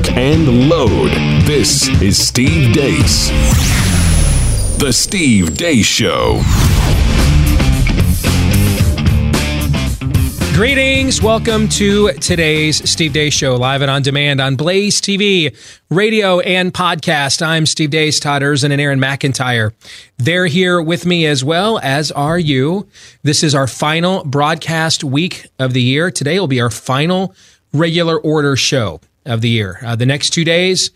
lock, and load. This is Steve Deace. The Steve Deace Show. Greetings. Welcome to today's Steve Deace Show, live and on demand on Blaze TV, radio, and podcast. I'm Steve Deace, Todd Erzen, and Aaron McIntyre. They're here with me as well, as are you. This is our final broadcast week of the year. Today will be our final regular order show of the year. Uh, the next two days,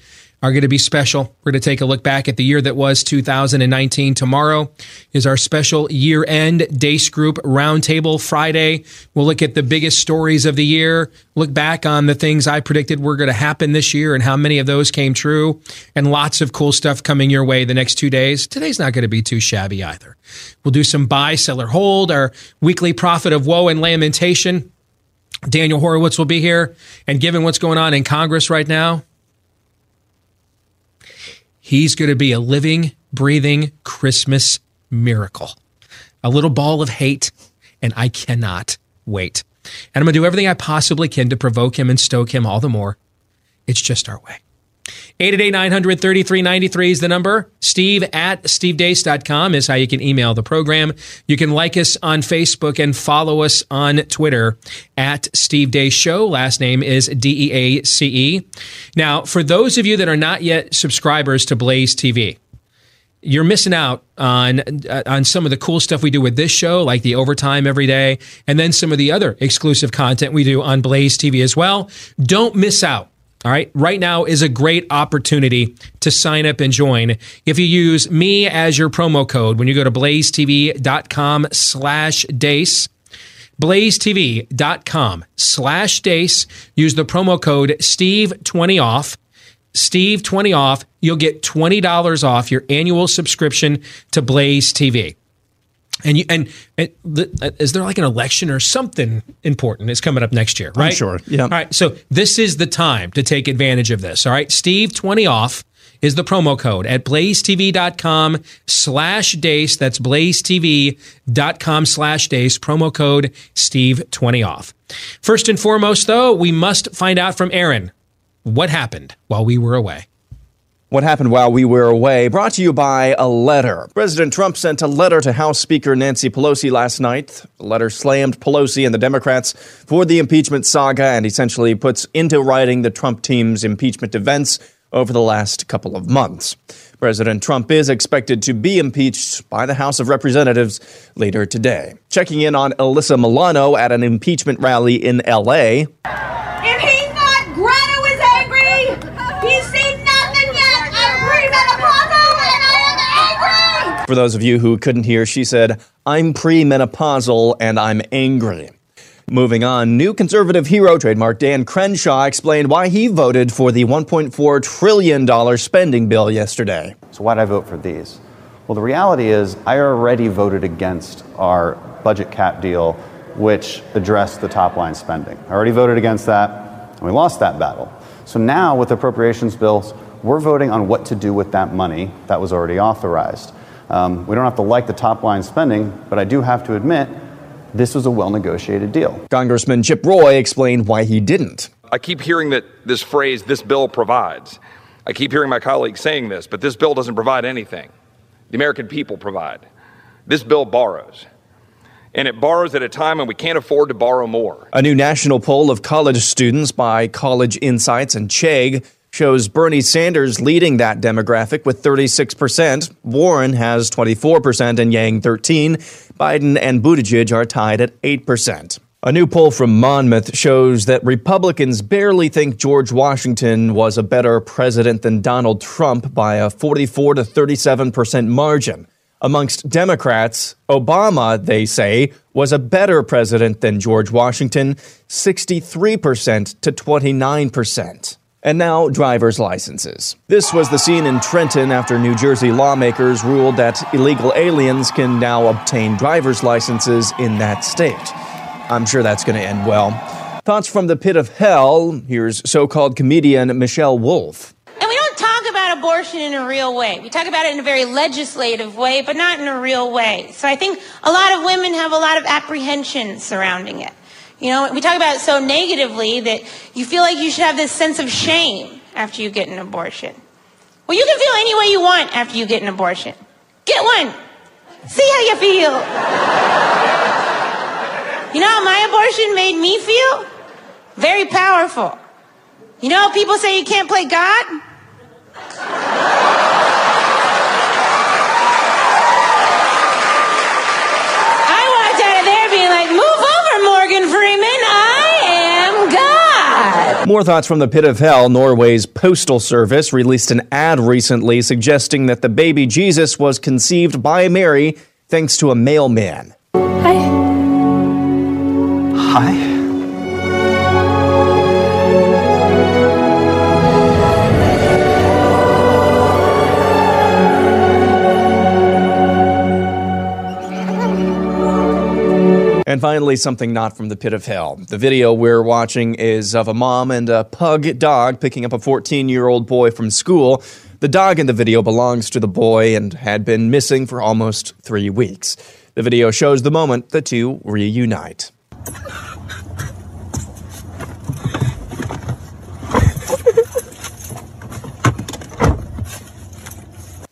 are going to be special. We're going to take a look back at the year that was 2019. Tomorrow is our special year end Deace Group Roundtable Friday. We'll look at the biggest stories of the year, look back on the things I predicted were going to happen this year and how many of those came true, and lots of cool stuff coming your way the next two days. Today's not going to be too shabby either. We'll do some buy, sell, or hold, our weekly profit of woe and lamentation. Daniel Horowitz will be here. And given what's going on in Congress right now, He's going to be a living, breathing Christmas miracle, a little ball of hate, and I cannot wait. And I'm going to do everything I possibly can to provoke him and stoke him all the more. It's just our way. 888-933-93 is the number. Steve at stevedeace.com is how you can email the program. You can like us on Facebook and follow us on Twitter at Steve Deace Show. Last name is D-E-A-C-E. Now, for those of you that are not yet subscribers to Blaze TV, you're missing out on uh, on some of the cool stuff we do with this show, like the overtime every day, and then some of the other exclusive content we do on Blaze TV as well. Don't miss out all right. Right now is a great opportunity to sign up and join. If you use me as your promo code when you go to blazetv.com slash deace, blazetv.com slash deace, use the promo code Steve20 off. Steve 20 off, you'll get $20 off your annual subscription to Blaze TV. And you and, and the, uh, is there like an election or something important is coming up next year, right? I'm sure. Yeah. All right. So this is the time to take advantage of this. All right. Steve twenty off is the promo code at blazetv.com slash deace. That's blazetv.com slash deace. Promo code Steve 20 off. First and foremost, though, we must find out from Aaron what happened while we were away. What happened while we were away? Brought to you by a letter. President Trump sent a letter to House Speaker Nancy Pelosi last night. The letter slammed Pelosi and the Democrats for the impeachment saga and essentially puts into writing the Trump team's impeachment events over the last couple of months. President Trump is expected to be impeached by the House of Representatives later today. Checking in on Alyssa Milano at an impeachment rally in L.A. If he's not Greta is angry, he's seen nothing yet. I'm premenopausal and I am angry. For those of you who couldn't hear, she said, I'm premenopausal and I'm angry. Moving on, new conservative hero trademark Dan Crenshaw explained why he voted for the $1.4 trillion spending bill yesterday. So why did I vote for these? Well, the reality is I already voted against our budget cap deal, which addressed the top line spending. I already voted against that, and we lost that battle. So now with appropriations bills, we're voting on what to do with that money that was already authorized. Um, we don't have to like the top line spending, but I do have to admit this was a well negotiated deal. Congressman Chip Roy explained why he didn't. I keep hearing that this phrase, this bill provides. I keep hearing my colleagues saying this, but this bill doesn't provide anything. The American people provide. This bill borrows. And it borrows at a time when we can't afford to borrow more. A new national poll of college students by College Insights and Chegg shows Bernie Sanders leading that demographic with 36%. Warren has 24% and Yang 13. Biden and Buttigieg are tied at 8%. A new poll from Monmouth shows that Republicans barely think George Washington was a better president than Donald Trump by a 44 to 37% margin. Amongst Democrats, Obama, they say, was a better president than George Washington, 63% to 29%. And now, driver's licenses. This was the scene in Trenton after New Jersey lawmakers ruled that illegal aliens can now obtain driver's licenses in that state. I'm sure that's going to end well. Thoughts from the pit of hell. Here's so called comedian Michelle Wolf. And we don't talk about abortion in a real way. We talk about it in a very legislative way, but not in a real way. So I think a lot of women have a lot of apprehension surrounding it. You know, we talk about it so negatively that you feel like you should have this sense of shame after you get an abortion. Well, you can feel any way you want after you get an abortion. Get one. See how you feel. You know how my abortion made me feel? Very powerful. You know how people say you can't play God? I walked out of there being like, move More thoughts from the pit of hell. Norway's postal service released an ad recently suggesting that the baby Jesus was conceived by Mary thanks to a mailman. Hi. Hi. And finally, something not from the pit of hell. The video we're watching is of a mom and a pug dog picking up a 14 year old boy from school. The dog in the video belongs to the boy and had been missing for almost three weeks. The video shows the moment the two reunite.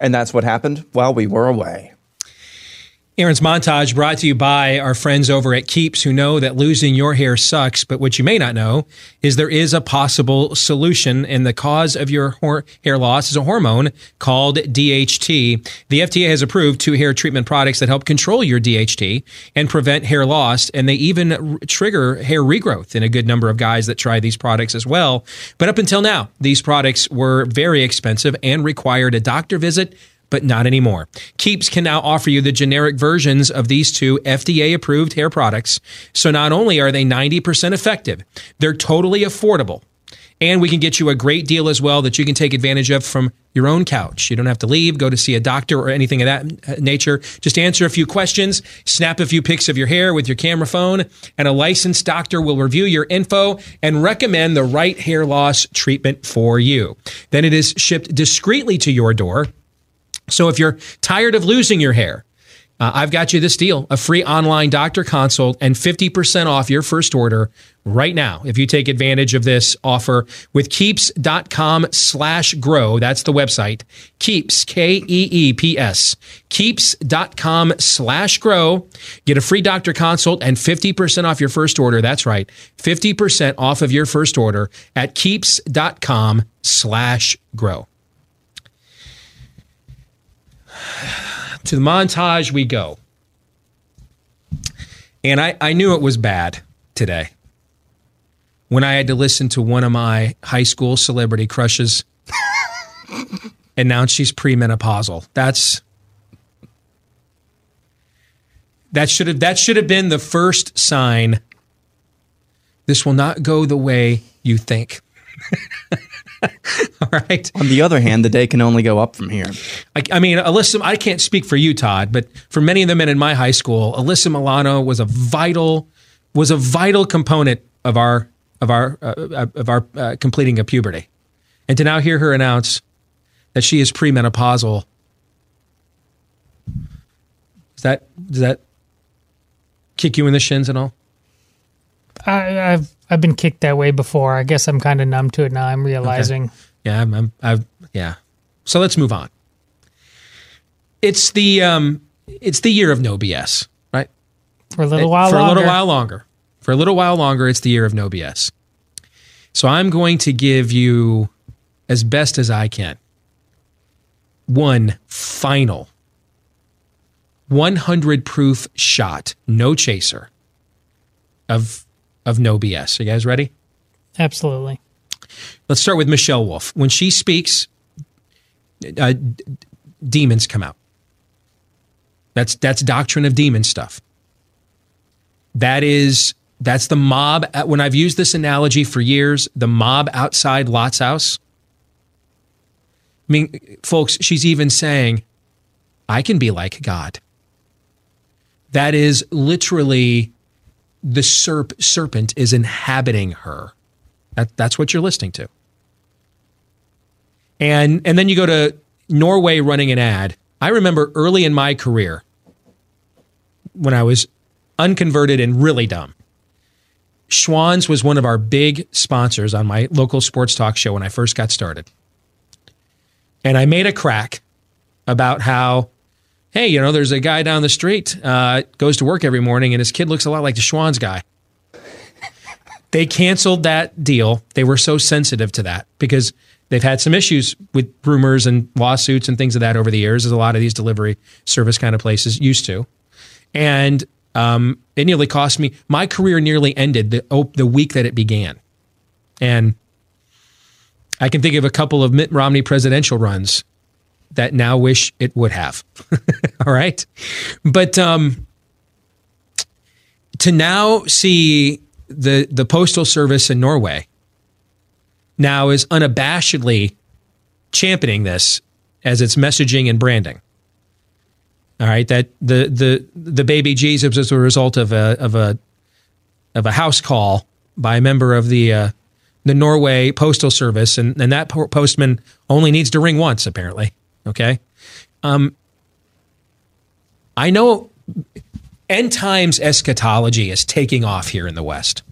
And that's what happened while we were away. Aaron's montage brought to you by our friends over at Keeps who know that losing your hair sucks, but what you may not know is there is a possible solution and the cause of your hair loss is a hormone called DHT. The FDA has approved two hair treatment products that help control your DHT and prevent hair loss and they even trigger hair regrowth in a good number of guys that try these products as well. But up until now, these products were very expensive and required a doctor visit but not anymore. Keeps can now offer you the generic versions of these two FDA approved hair products. So not only are they 90% effective, they're totally affordable. And we can get you a great deal as well that you can take advantage of from your own couch. You don't have to leave, go to see a doctor or anything of that uh, nature. Just answer a few questions, snap a few pics of your hair with your camera phone, and a licensed doctor will review your info and recommend the right hair loss treatment for you. Then it is shipped discreetly to your door so if you're tired of losing your hair, uh, I've got you this deal a free online doctor consult and 50% off your first order right now if you take advantage of this offer with keeps.com slash grow. That's the website. Keeps, K E E P S. Keeps.com slash grow. Get a free doctor consult and 50% off your first order. That's right. 50% off of your first order at keeps.com slash grow. To the montage we go. And I, I knew it was bad today when I had to listen to one of my high school celebrity crushes announce she's premenopausal. That's that should have that should have been the first sign. This will not go the way you think. All right. On the other hand, the day can only go up from here. I, I mean, Alyssa, I can't speak for you, Todd, but for many of the men in my high school, Alyssa Milano was a vital was a vital component of our of our uh, of our uh, completing a puberty, and to now hear her announce that she is premenopausal. Does that does that kick you in the shins at all? I, I've I've been kicked that way before. I guess I'm kind of numb to it now. I'm realizing. Yeah, I'm, I'm, I've, yeah. So let's move on. It's the um, it's the year of no BS, right? For a little while For a little while longer. For a little while longer, it's the year of no BS. So I'm going to give you, as best as I can, one final 100 proof shot, no chaser, of of no BS. Are you guys ready? Absolutely. Let's start with Michelle Wolf. When she speaks, uh, d- demons come out. That's that's doctrine of demon stuff. That is that's the mob. When I've used this analogy for years, the mob outside Lot's house. I mean, folks, she's even saying, "I can be like God." That is literally the serp, serpent is inhabiting her. That, that's what you're listening to. And and then you go to Norway running an ad. I remember early in my career when I was unconverted and really dumb. Schwan's was one of our big sponsors on my local sports talk show when I first got started. And I made a crack about how, hey, you know, there's a guy down the street, uh, goes to work every morning, and his kid looks a lot like the Schwan's guy. they canceled that deal. They were so sensitive to that because they've had some issues with rumors and lawsuits and things of that over the years, as a lot of these delivery service kind of places used to. And um, it nearly cost me my career. Nearly ended the the week that it began, and I can think of a couple of Mitt Romney presidential runs that now wish it would have. All right, but um, to now see the the postal service in Norway now is unabashedly championing this as its messaging and branding. All right, that the the the baby Jesus is a result of a of a of a house call by a member of the uh, the Norway Postal Service, and and that postman only needs to ring once, apparently. Okay, um, I know end times eschatology is taking off here in the West.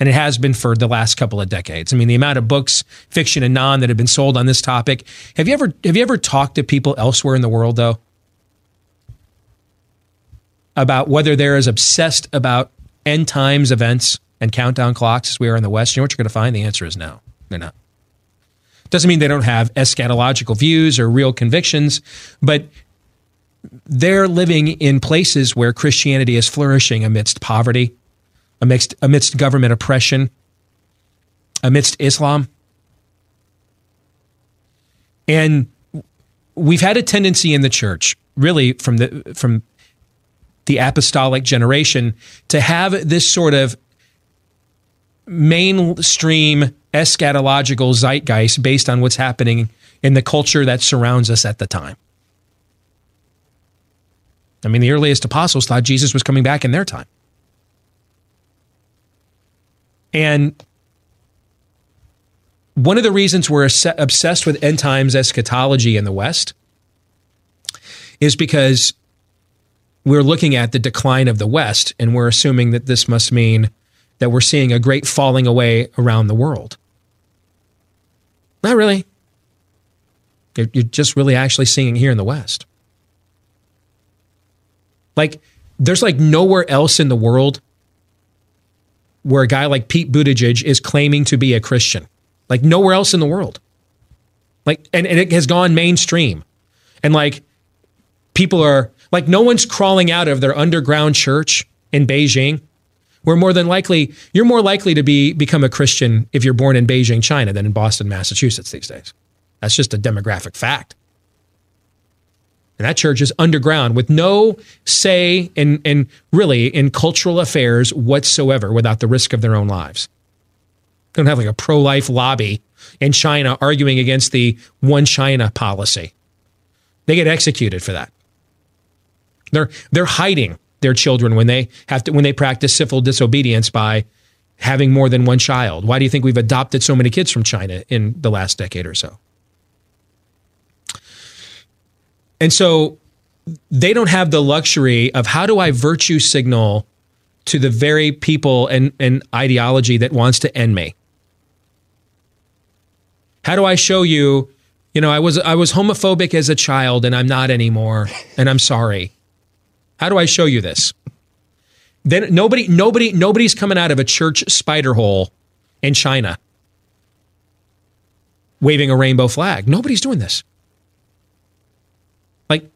And it has been for the last couple of decades. I mean, the amount of books, fiction and non, that have been sold on this topic. Have you ever have you ever talked to people elsewhere in the world though? about whether they're as obsessed about end times events and countdown clocks as we are in the West, you know what you're going to find? The answer is no, they're not. Doesn't mean they don't have eschatological views or real convictions, but they're living in places where Christianity is flourishing amidst poverty, amidst, amidst government oppression, amidst Islam. And we've had a tendency in the church, really from the from the apostolic generation to have this sort of mainstream eschatological zeitgeist based on what's happening in the culture that surrounds us at the time. I mean, the earliest apostles thought Jesus was coming back in their time. And one of the reasons we're obsessed with end times eschatology in the West is because we're looking at the decline of the West, and we're assuming that this must mean that we're seeing a great falling away around the world. Not really. You're just really actually seeing here in the West. Like, there's like nowhere else in the world where a guy like Pete Buttigieg is claiming to be a Christian. Like, nowhere else in the world. Like, and, and it has gone mainstream. And like, people are like no one's crawling out of their underground church in Beijing. We're more than likely, you're more likely to be become a Christian if you're born in Beijing, China, than in Boston, Massachusetts these days. That's just a demographic fact. And that church is underground with no say in, in really in cultural affairs whatsoever without the risk of their own lives. They don't have like a pro life lobby in China arguing against the one China policy. They get executed for that. They're they're hiding their children when they have to when they practice civil disobedience by having more than one child. Why do you think we've adopted so many kids from China in the last decade or so? And so they don't have the luxury of how do I virtue signal to the very people and, and ideology that wants to end me? How do I show you, you know, I was I was homophobic as a child and I'm not anymore and I'm sorry. How do I show you this? Then nobody, nobody, nobody's coming out of a church spider hole in China waving a rainbow flag. Nobody's doing this. Like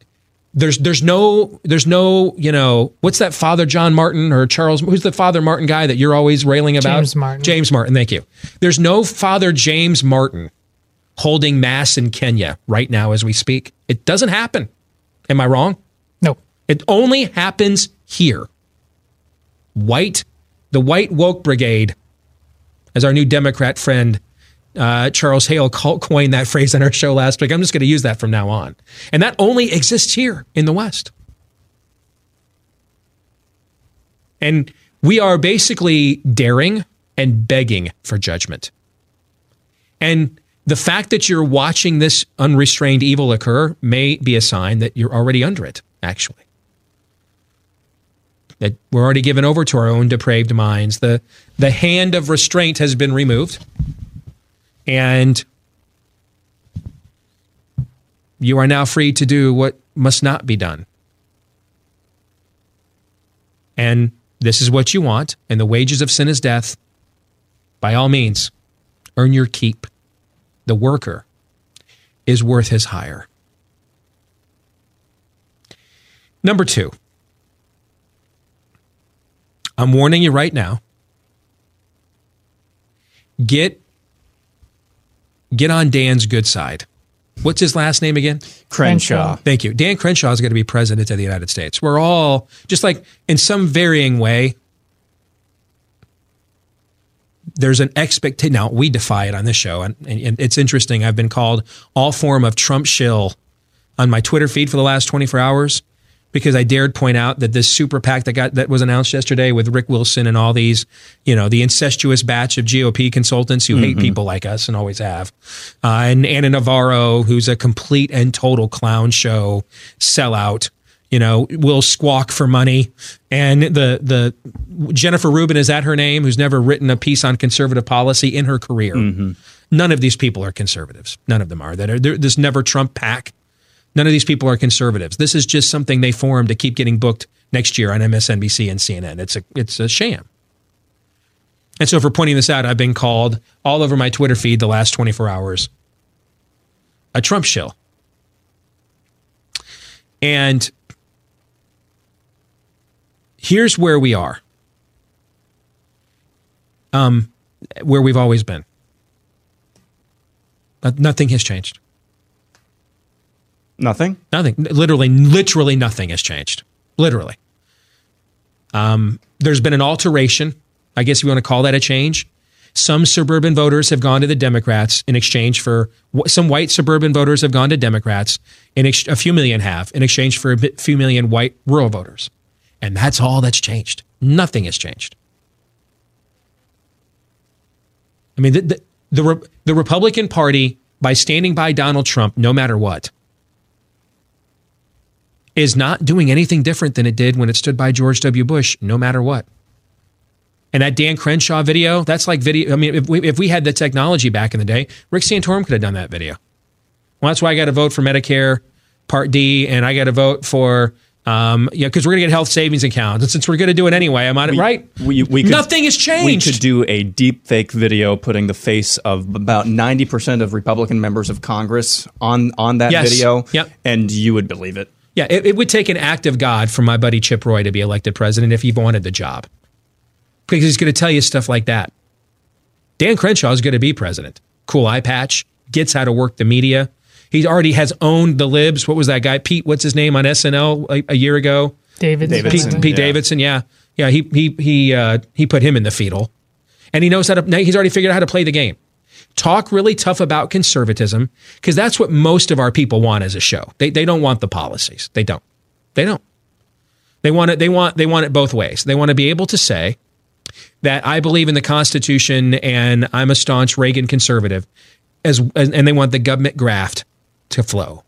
there's there's no there's no you know what's that Father John Martin or Charles who's the Father Martin guy that you're always railing about James Martin James Martin thank you there's no Father James Martin holding mass in Kenya right now as we speak it doesn't happen am I wrong it only happens here. White, the white woke brigade, as our new Democrat friend uh, Charles Hale coined that phrase on our show last week. I'm just going to use that from now on. And that only exists here in the West. And we are basically daring and begging for judgment. And the fact that you're watching this unrestrained evil occur may be a sign that you're already under it, actually. That we're already given over to our own depraved minds. The the hand of restraint has been removed. And you are now free to do what must not be done. And this is what you want, and the wages of sin is death. By all means, earn your keep. The worker is worth his hire. Number two, I'm warning you right now. Get get on Dan's good side. What's his last name again? Crenshaw. Thank you. Dan Crenshaw is going to be president of the United States. We're all just like in some varying way. There's an expectation. Now we defy it on this show, and, and it's interesting. I've been called all form of Trump shill on my Twitter feed for the last 24 hours because I dared point out that this super PAC that got that was announced yesterday with Rick Wilson and all these, you know, the incestuous batch of GOP consultants who hate people like us and always have, uh, and Ana Navarro, who's a complete and total clown show sellout. You know, will squawk for money, and the the Jennifer Rubin is that her name? Who's never written a piece on conservative policy in her career. None of these people are conservatives. None of them are. That they're- this never Trump PAC. None of these people are conservatives. This is just something they formed to keep getting booked next year on MSNBC and CNN. It's a it's a sham. And so for pointing this out, I've been called all over my Twitter feed the last 24 hours a Trump shill. And here's where we are. Um where we've always been. Uh, Nothing has changed. Nothing. Nothing. Literally, literally nothing has changed. Literally. Um, there's been an alteration. I guess you want to call that a change. Some suburban voters have gone to the Democrats in exchange for some white suburban voters have gone to Democrats. In ex, a few million have in exchange for a few million white rural voters, and that's all that's changed. Nothing has changed. I mean, the the the, Re- the Republican Party by standing by Donald Trump, no matter what, is not doing anything different than it did when it stood by George W. Bush, no matter what. And that Dan Crenshaw video, that's like video. I mean, if we, if we had the technology back in the day, Rick Santorum could have done that video. Well, that's why I got to vote for Medicare Part D, and I got to vote for, um, yeah, because we're going to get health savings accounts. And since we're going to do it anyway, I'm on it, right? We, we could, Nothing has changed. We could do a deep fake video putting the face of about 90% of Republican members of Congress on, on that Yes. video. Yep. And you would believe it. Yeah, it, it would take an act of God for my buddy Chip Roy to be elected president if he wanted the job. Because he's going to tell you stuff like that. Dan Crenshaw is going to be president. Cool eye patch, gets how to work the media. He already has owned the libs. What was that guy? Pete, what's his name on SNL a, a year ago? David. Davidson. Pete, Pete Yeah. Davidson, yeah. Yeah, he he he uh, he put him in the fetal. And he knows how to he's already figured out how to play the game. Talk really tough about conservatism because that's what most of our people want as a show. They they don't want the policies. They don't. They don't. They want it they want they want it both ways. They want to be able to say that I believe in the Constitution and I'm a staunch Reagan conservative as and they want the government graft to flow.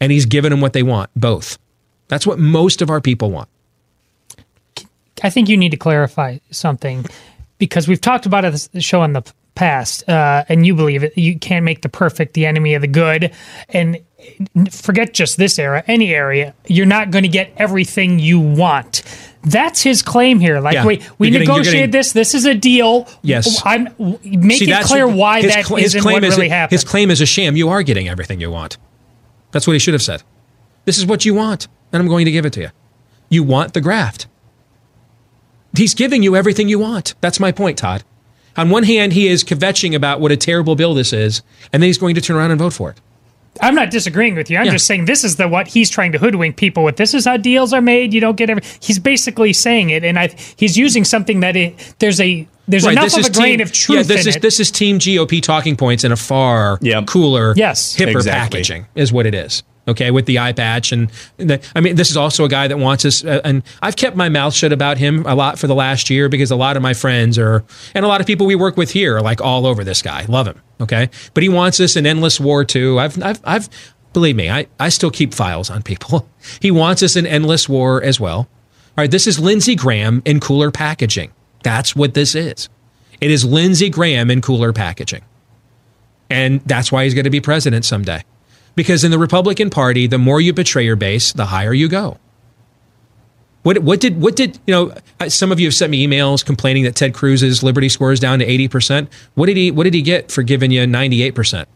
And he's given them what they want, both. That's what most of our people want. I think you need to clarify something because we've talked about it this show on the past, uh, and you believe it. You can't make the perfect the enemy of the good, and forget just this era, any area. You're not going to get everything you want. That's his claim here. Like, Yeah. wait, we getting- negotiated getting- this. This is a deal. Yes. I'm make See, it clear why his that cl- his isn't claim what is really a- happened. His claim is a sham. You are getting everything you want. That's what he should have said. This is what you want, and I'm going to give it to you. You want the graft. He's giving you everything you want. That's my point, Todd. On one hand, he is kvetching about what a terrible bill this is, and then he's going to turn around and vote for it. I'm not disagreeing with you. I'm Yeah. just saying this is the what he's trying to hoodwink people with. This is how deals are made. You don't get every. He's basically saying it, and I he's using something that it, there's a there's enough this of is a grain of truth Yeah, this in is it. this is Team GOP talking points in a far Yep. cooler, Yes. hipper Exactly. packaging is what it is. Okay, with the eye patch and the, I mean, this is also a guy that wants us. Uh, and I've kept my mouth shut about him a lot for the last year because a lot of my friends are, and a lot of people we work with here are like all over this guy. Love him. Okay, but he wants us an endless war too. I've, I've, I've, believe me, I, I still keep files on people. He wants us an endless war as well. All right, this is Lindsey Graham in cooler packaging. That's what this is. It is Lindsey Graham in cooler packaging. And that's why he's going to be president someday. Because in the Republican Party, the more you betray your base, the higher you go. What, what did what did you know? Some of you have sent me emails complaining that Ted Cruz's Liberty score is down to eighty percent. What did he What did he get for giving you ninety eight percent?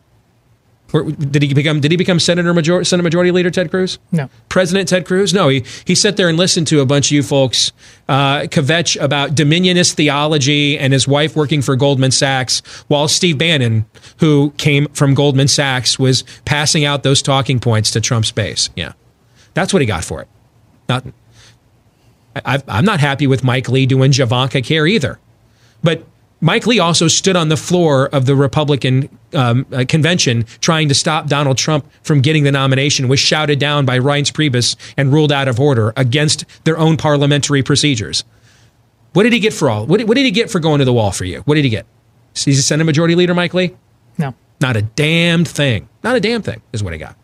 Did he become Did he become Senator Major, Senate Majority Leader Ted Cruz? No. President Ted Cruz? No, he, he sat there and listened to a bunch of you folks uh, kvetch about dominionist theology and his wife working for Goldman Sachs, while Steve Bannon, who came from Goldman Sachs, was passing out those talking points to Trump's base. Yeah, that's what he got for it. Not, I, I'm not happy with Mike Lee doing Javanka Care either, but Mike Lee also stood on the floor of the Republican um, uh, convention trying to stop Donald Trump from getting the nomination, was shouted down by Reince Priebus and ruled out of order against their own parliamentary procedures. What did he get for all? What did, what did he get for going to the wall for you? What did he get? He's a Senate Majority Leader, Mike Lee? No. Not a damned thing. Not a damn thing is what he got.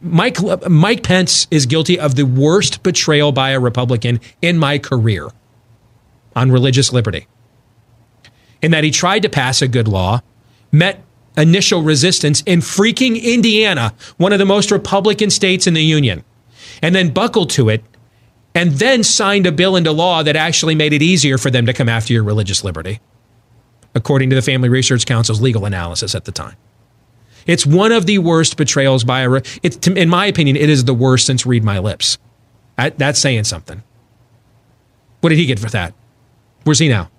Mike Mike Pence is guilty of the worst betrayal by a Republican in my career on religious liberty. In that he tried to pass a good law, met initial resistance in freaking Indiana, one of the most Republican states in the union, and then buckled to it and then signed a bill into law that actually made it easier for them to come after your religious liberty, according to the Family Research Council's legal analysis at the time. It's one of the worst betrayals by a. It's, in my opinion, it is the worst since Read My Lips. I, that's saying something. What did he get for that? Where's he now?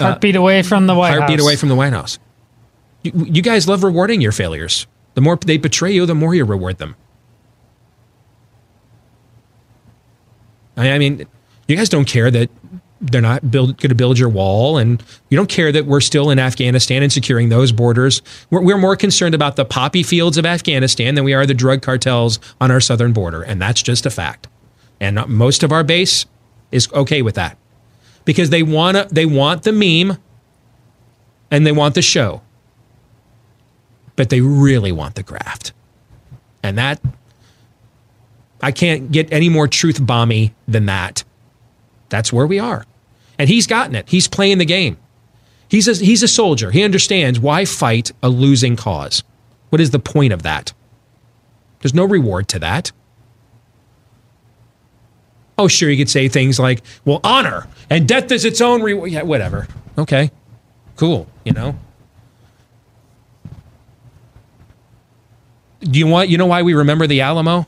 Uh, heartbeat away from the White Heartbeat House. Heartbeat away from the White House. You, you guys love rewarding your failures. The more they betray you, the more you reward them. I I mean, you guys don't care that they're not build, going to build your wall, and you don't care that we're still in Afghanistan and securing those borders. We're, we're more concerned about the poppy fields of Afghanistan than we are the drug cartels on our southern border, and that's just a fact. And most of our base is okay with that because they want to, they want the meme and they want the show, but they really want the graft, and that I can't get any more truth bomby than that. That's where we are. And he's gotten it. He's playing the game. He's a, he's a soldier. He understands why fight a losing cause. What is the point of that? There's no reward to that. Oh, sure, you could say things like, well, honor and death is its own reward. Yeah, whatever. Okay, cool, you know? Do you want, you know why we remember the Alamo?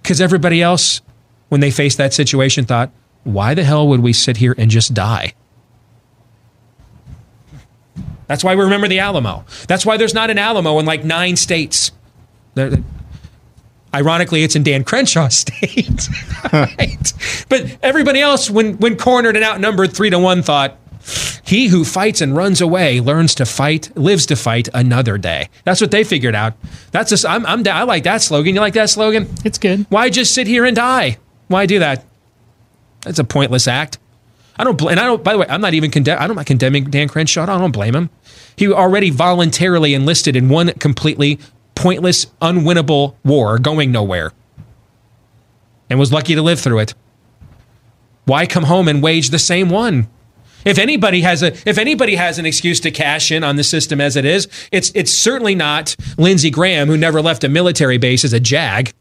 Because everybody else, when they faced that situation, thought, why the hell would we sit here and just die? That's why we remember the Alamo. That's why there's not an Alamo in like nine states. Ironically, it's in Dan Crenshaw's state. right? But everybody else, when, when cornered and outnumbered three to one, thought, he who fights and runs away learns to fight, lives to fight another day. That's what they figured out. That's just, I'm, I'm, I like that slogan. You like that slogan? It's good. Why just sit here and die? Why do that? That's a pointless act. I don't blame. And I don't. By the way, I'm not even condemn. I'm not condemning Dan Crenshaw. I don't blame him. He already voluntarily enlisted in one completely pointless, unwinnable war, going nowhere, and was lucky to live through it. Why come home and wage the same one? If anybody has a if anybody has an excuse to cash in on the system as it is, it's it's certainly not Lindsey Graham who never left a military base as a jag.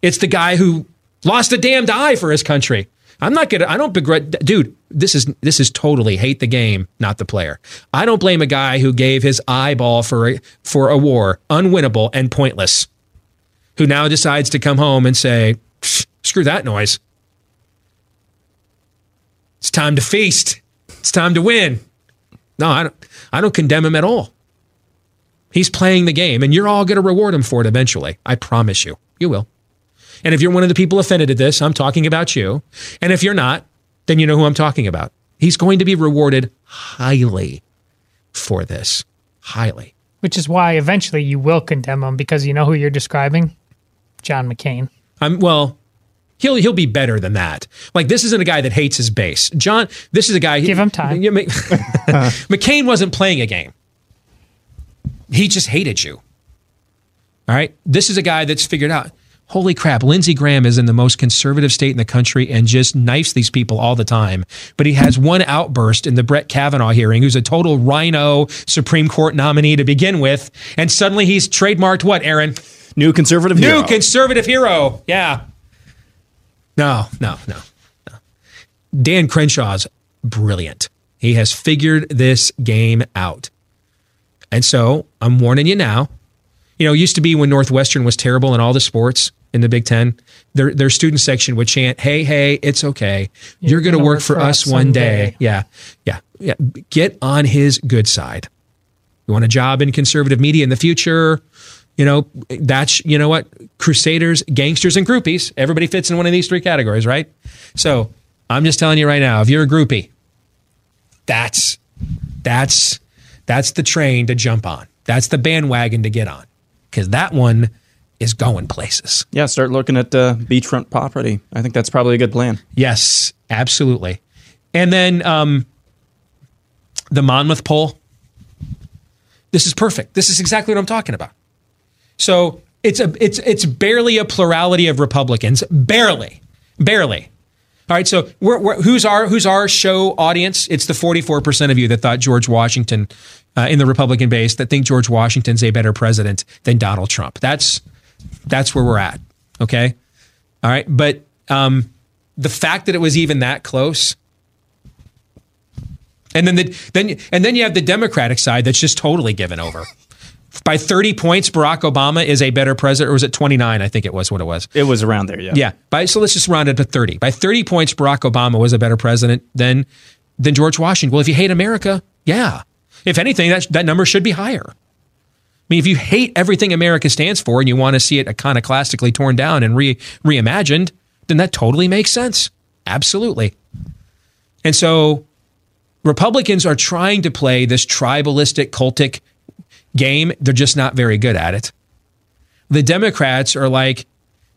It's the guy who lost a damned eye for his country. I'm not gonna. I don't begrudge, dude. This is this is totally hate the game, not the player. I don't blame a guy who gave his eyeball for a, for a war, unwinnable and pointless, who now decides to come home and say, "Screw that noise. It's time to feast. It's time to win." No, I don't. I don't condemn him at all. He's playing the game, and you're all going to reward him for it eventually. I promise you. You will. And if you're one of the people offended at this, I'm talking about you. And if you're not, then you know who I'm talking about. He's going to be rewarded highly for this. Highly. Which is why eventually you will condemn him because you know who you're describing? John McCain. I'm well, he'll he'll be better than that. Like this isn't a guy that hates his base. John, this is a guy Give him time. McCain wasn't playing a game. He just hated you. All right? This is a guy that's figured out Holy crap, Lindsey Graham is in the most conservative state in the country and just knifes these people all the time. But he has one outburst in the Brett Kavanaugh hearing, who's a total RINO Supreme Court nominee to begin with. And suddenly he's trademarked what, Aaron? New conservative New hero. conservative hero. Yeah. No, no, no, no. Dan Crenshaw's brilliant. He has figured this game out. And so I'm warning you now. You know, it used to be when Northwestern was terrible in all the sports in the Big Ten, their their student section would chant, "Hey, hey, it's okay. You're, going to work, for us one day." someday." Yeah, yeah, yeah. Get on his good side. You want a job in conservative media in the future? You know, that's you know what? Crusaders, gangsters, and groupies. Everybody fits in one of these three categories, right? So I'm just telling you right now, if you're a groupie, that's that's that's the train to jump on. That's the bandwagon to get on. Because that one is going places. Yeah, start looking at uh, beachfront property. I think that's probably a good plan. Yes, absolutely. And then um, the Monmouth poll. This is perfect. This is exactly what I'm talking about. So it's a it's it's barely a plurality of Republicans, barely, barely. All right. So we're, we're, who's our who's our show audience? It's the 44 percent of you that thought George Washington uh, in the Republican base that think George Washington's a better president than Donald Trump. That's that's where we're at. Okay. All right. But um, the fact that it was even that close. And then the then and then you have the Democratic side that's just totally given over. By 30 points, Barack Obama is a better president, or was it 29? I think it was what it was. It was around there, yeah. Yeah. By so let's just round it to 30. By 30 points, Barack Obama was a better president than than George Washington. Well, if you hate America, yeah. If anything, that that number should be higher. I mean, if you hate everything America stands for and you want to see it iconoclastically torn down and re reimagined, then that totally makes sense. Absolutely. And so Republicans are trying to play this tribalistic, cultic game. They're just not very good at it. The Democrats are like,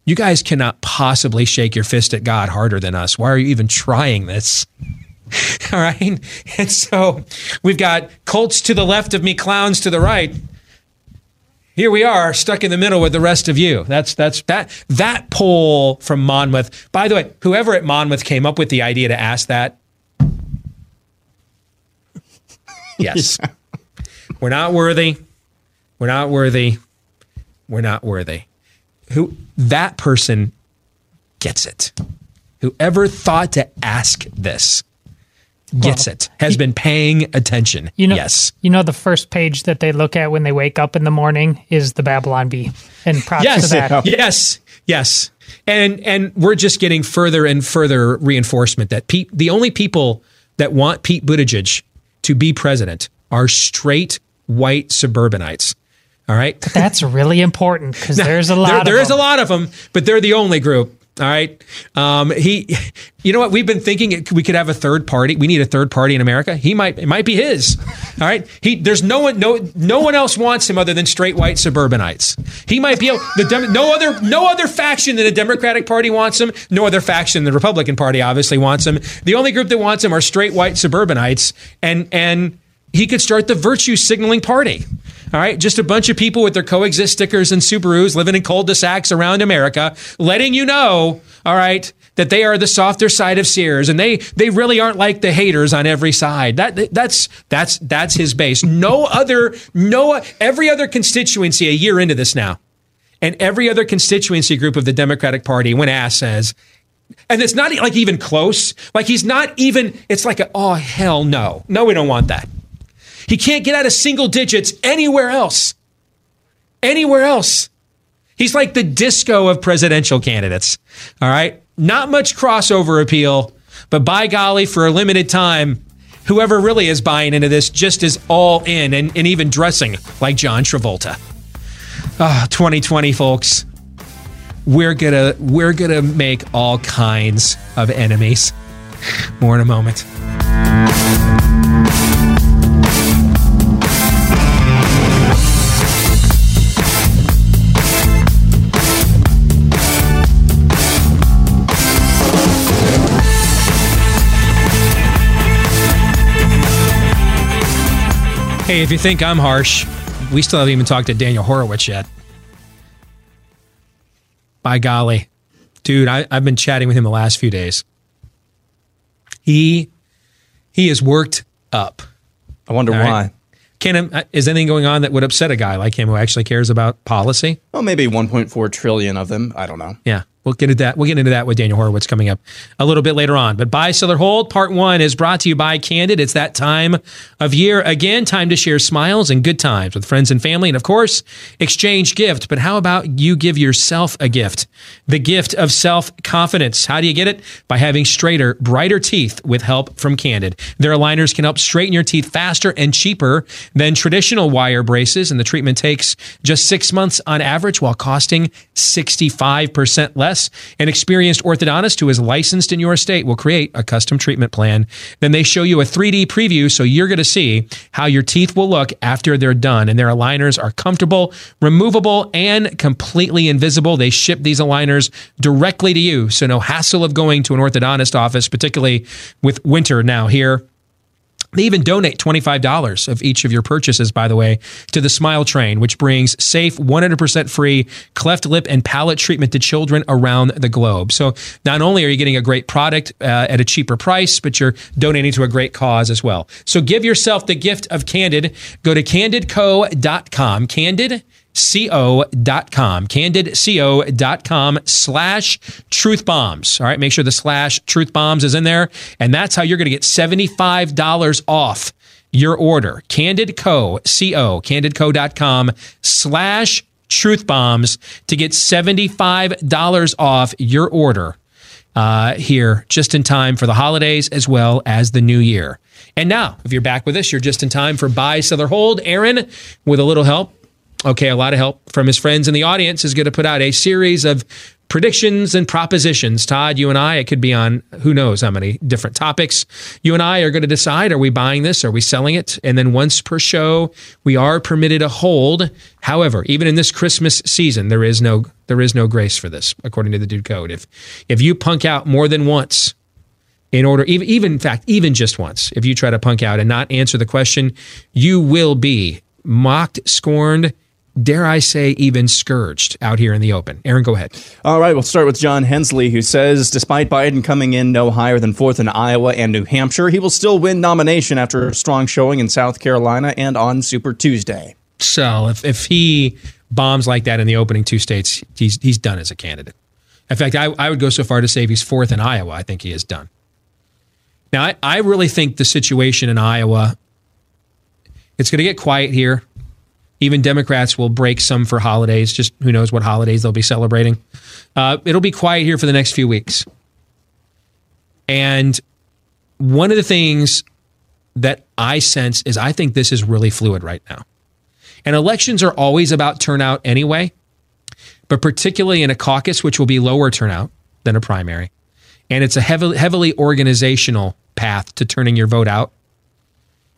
you guys cannot possibly shake your fist at God harder than us. Why are you even trying this? All right. And so we've got cults to the left of me, clowns to the right. Here we are, stuck in the middle with the rest of you. That's that's that that poll from Monmouth. By the way, whoever at Monmouth came up with the idea to ask that. Yes. We're not worthy. We're not worthy. We're not worthy. Who that person gets it. Whoever thought to ask this gets Well, it. Has been paying attention. You know, yes. You know, the first page that they look at when they wake up in the morning is the Babylon Bee, and props Yes. to that. Yes. Yes. And and we're just getting further and further reinforcement that Pete, the only people that want Pete Buttigieg to be president are straight white suburbanites. All right. That's really important because there's a lot. There, of there is a lot of them, but they're the only group. All right. Um, he, you know what? We've been thinking we could have a third party. We need a third party in America. He might, it might be his. All right. He, there's no one, no, no one else wants him other than straight white suburbanites. He might be able, the Dem- no other, no other faction than the Democratic Party wants him. No other faction, the Republican Party obviously wants him. The only group that wants him are straight white suburbanites, and and he could start the virtue signaling party. All right, just a bunch of people with their coexist stickers and Subarus living in cul-de-sacs around America, letting you know, all right, that they are the softer side of Sears, and they they really aren't like the haters on every side. That that's that's that's his base. No other, no every other constituency a year into this now, and every other constituency group of the Democratic Party, when asked, says, and it's not like even close. Like he's not even. It's like a, oh hell no, no, we don't want that. He can't get out of single digits anywhere else. Anywhere else. He's like the disco of presidential candidates. All right. Not much crossover appeal, but by golly, for a limited time, whoever really is buying into this just is all in and, and even dressing like John Travolta. Ah, 2020, folks. We're gonna we're gonna make all kinds of enemies. More in a moment. Hey, if you think I'm harsh, we still haven't even talked to Daniel Horowitz yet. By golly, dude, I, I've been chatting with him the last few days. He he is worked up. I wonder All why. right. Can uh, is anything going on that would upset a guy like him who actually cares about policy? Well, maybe 1.4 trillion of them. I don't know. Yeah. We'll get into that. We'll get into that with Daniel Horowitz coming up a little bit later on. But buy, sell, or hold. Part one is brought to you by Candid. It's that time of year again. Time to share smiles and good times with friends and family, and of course, exchange gift. But how about you give yourself a gift? The gift of self confidence. How do you get it? By having straighter, brighter teeth with help from Candid. Their aligners can help straighten your teeth faster and cheaper than traditional wire braces, and the treatment takes just six months on average while costing 65% less. An experienced orthodontist who is licensed in your state will create a custom treatment plan. Then they show you a 3D preview so you're going to see how your teeth will look after they're done. And their aligners are comfortable, removable, and completely invisible. They ship these aligners directly to you. So no hassle of going to an orthodontist office, particularly with winter now here. They even donate $25 of each of your purchases, by the way, to the Smile Train, which brings safe, 100% free cleft lip and palate treatment to children around the globe. So not only are you getting a great product uh, at a cheaper price, but you're donating to a great cause as well. So give yourself the gift of Candid. Go to candidco.com. Candid co.com candidco.com slash truth bombs. All right make sure the slash truth bombs is in there. And that's how you're going to get $75 off your order. Candidco co candidco.com slash truth bombs to get $75 off your order uh, here just in time for the holidays as well as the new year. And now if you're back with us you're just in time for buy sell or hold. Aaron with a little help okay, a lot of help from his friends in the audience is going to put out a series of predictions and propositions. Todd, you and I, it could be on who knows how many different topics. You and I are going to decide are we buying this? Are we selling it? And then once per show, we are permitted a hold. However, even in this Christmas season, there is no there is no grace for this, according to the dude code. If if you punk out more than once, in order even, even in fact even just once if you try to punk out and not answer the question you will be mocked scorned dare I say, even scourged out here in the open. Aaron, go ahead. All right, we'll start with John Hensley, who says despite Biden coming in no higher than fourth in Iowa and New Hampshire, he will still win nomination after a strong showing in South Carolina and on Super Tuesday. So if, if he bombs like that in the opening two states, he's, he's done as a candidate. In fact, I, I would go so far to say if he's fourth in Iowa, I think he is done. Now, I, I really think the situation in Iowa, it's going to get quiet here. Even Democrats will break some for holidays. Just who knows what holidays they'll be celebrating. Uh, it'll be quiet here for the next few weeks. And one of the things that I sense is I think this is really fluid right now. And elections are always about turnout anyway, but particularly in a caucus, which will be lower turnout than a primary. And it's a heavily, heavily organizational path to turning your vote out.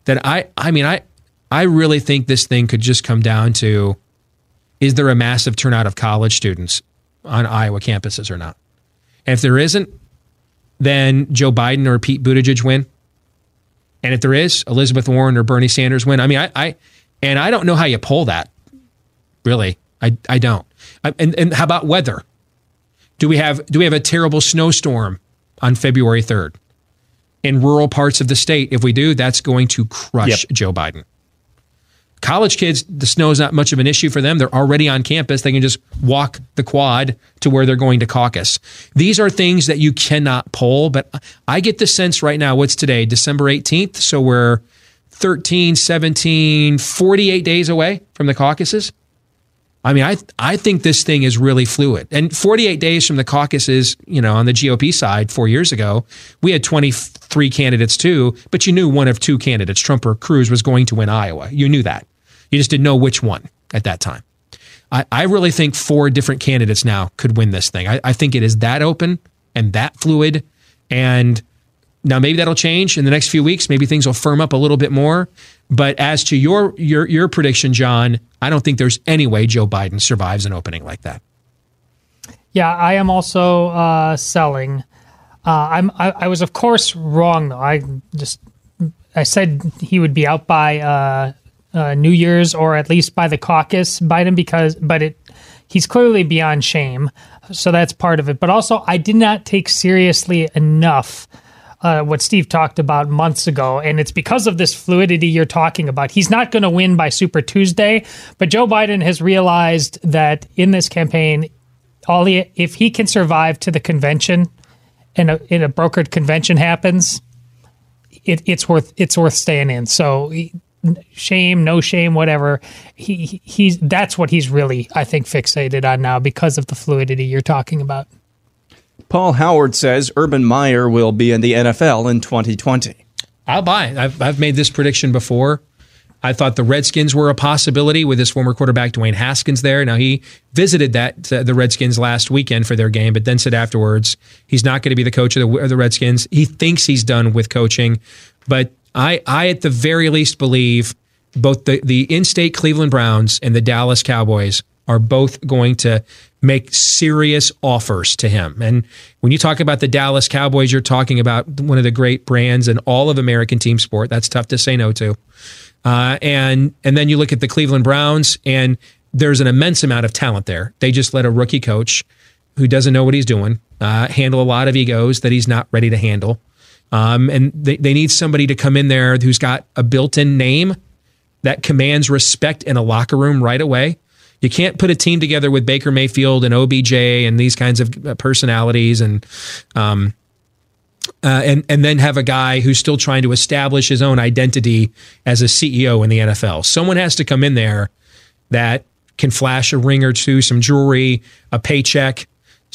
That I, I mean, I, I really think this thing could just come down to is there a massive turnout of college students on Iowa campuses or not? And if there isn't, then Joe Biden or Pete Buttigieg win. And if there is, Elizabeth Warren or Bernie Sanders win. I mean, I, I and I don't know how you pull that. Really, I, I don't. I, and and how about weather? Do we have do we have a terrible snowstorm on February third in rural parts of the state? If we do, that's going to crush Yep. Joe Biden. College kids, the snow is not much of an issue for them. They're already on campus. They can just walk the quad to where they're going to caucus. These are things that you cannot poll, but I get the sense right now, what's today, December 18th? So we're 13, 17, 48 days away from the caucuses. I mean, I I think this thing is really fluid. And 48 days from the caucuses, you know, on the GOP side, four years ago, we had 23 candidates too, but you knew one of two candidates, Trump or Cruz, was going to win Iowa. You knew that. You just didn't know which one at that time. I, I really think four different candidates now could win this thing. I, I think it is that open and that fluid. And now maybe that'll change in the next few weeks. Maybe things will firm up a little bit more. But as to your your your prediction, John, I don't think there's any way Joe Biden survives an opening like that. Yeah, I am also uh, selling. Uh, I'm. I, I was, of course, wrong though. I just I said he would be out by uh, uh, New Year's or at least by the caucus, Biden, because but it he's clearly beyond shame. So that's part of it. But also, I did not take seriously enough uh, what Steve talked about months ago, and it's because of this fluidity you're talking about. He's not going to win by Super Tuesday, but Joe Biden has realized that in this campaign, all he, if he can survive to the convention, and a, in a brokered convention happens, it, it's worth it's worth staying in. So. He- Shame, no shame, whatever. He he- he's that's what he's really, I think, fixated on now because of the fluidity you're talking about. Paul Howard says Urban Meyer will be in the NFL in 2020. I'll buy it. I've, I've made this prediction before. I thought the Redskins were a possibility with his former quarterback Dwayne Haskins there. Now he visited that uh, the Redskins last weekend for their game, but then said afterwards he's not going to be the coach of the, of the Redskins. He thinks he's done with coaching, but I I at the very least believe both the the in-state Cleveland Browns and the Dallas Cowboys are both going to make serious offers to him. And when you talk about the Dallas Cowboys, you're talking about one of the great brands in all of American team sport. That's tough to say no to. Uh, and and then you look at the Cleveland Browns, and there's an immense amount of talent there. They just let a rookie coach who doesn't know what he's doing uh, handle a lot of egos that he's not ready to handle. Um, and they, they need somebody to come in there who's got a built-in name that commands respect in a locker room right away. You can't put a team together with Baker Mayfield and OBJ and these kinds of uh, personalities and um, uh, and and then have a guy who's still trying to establish his own identity as a CEO in the NFL. Someone has to come in there that can flash a ring or two, some jewelry, a paycheck.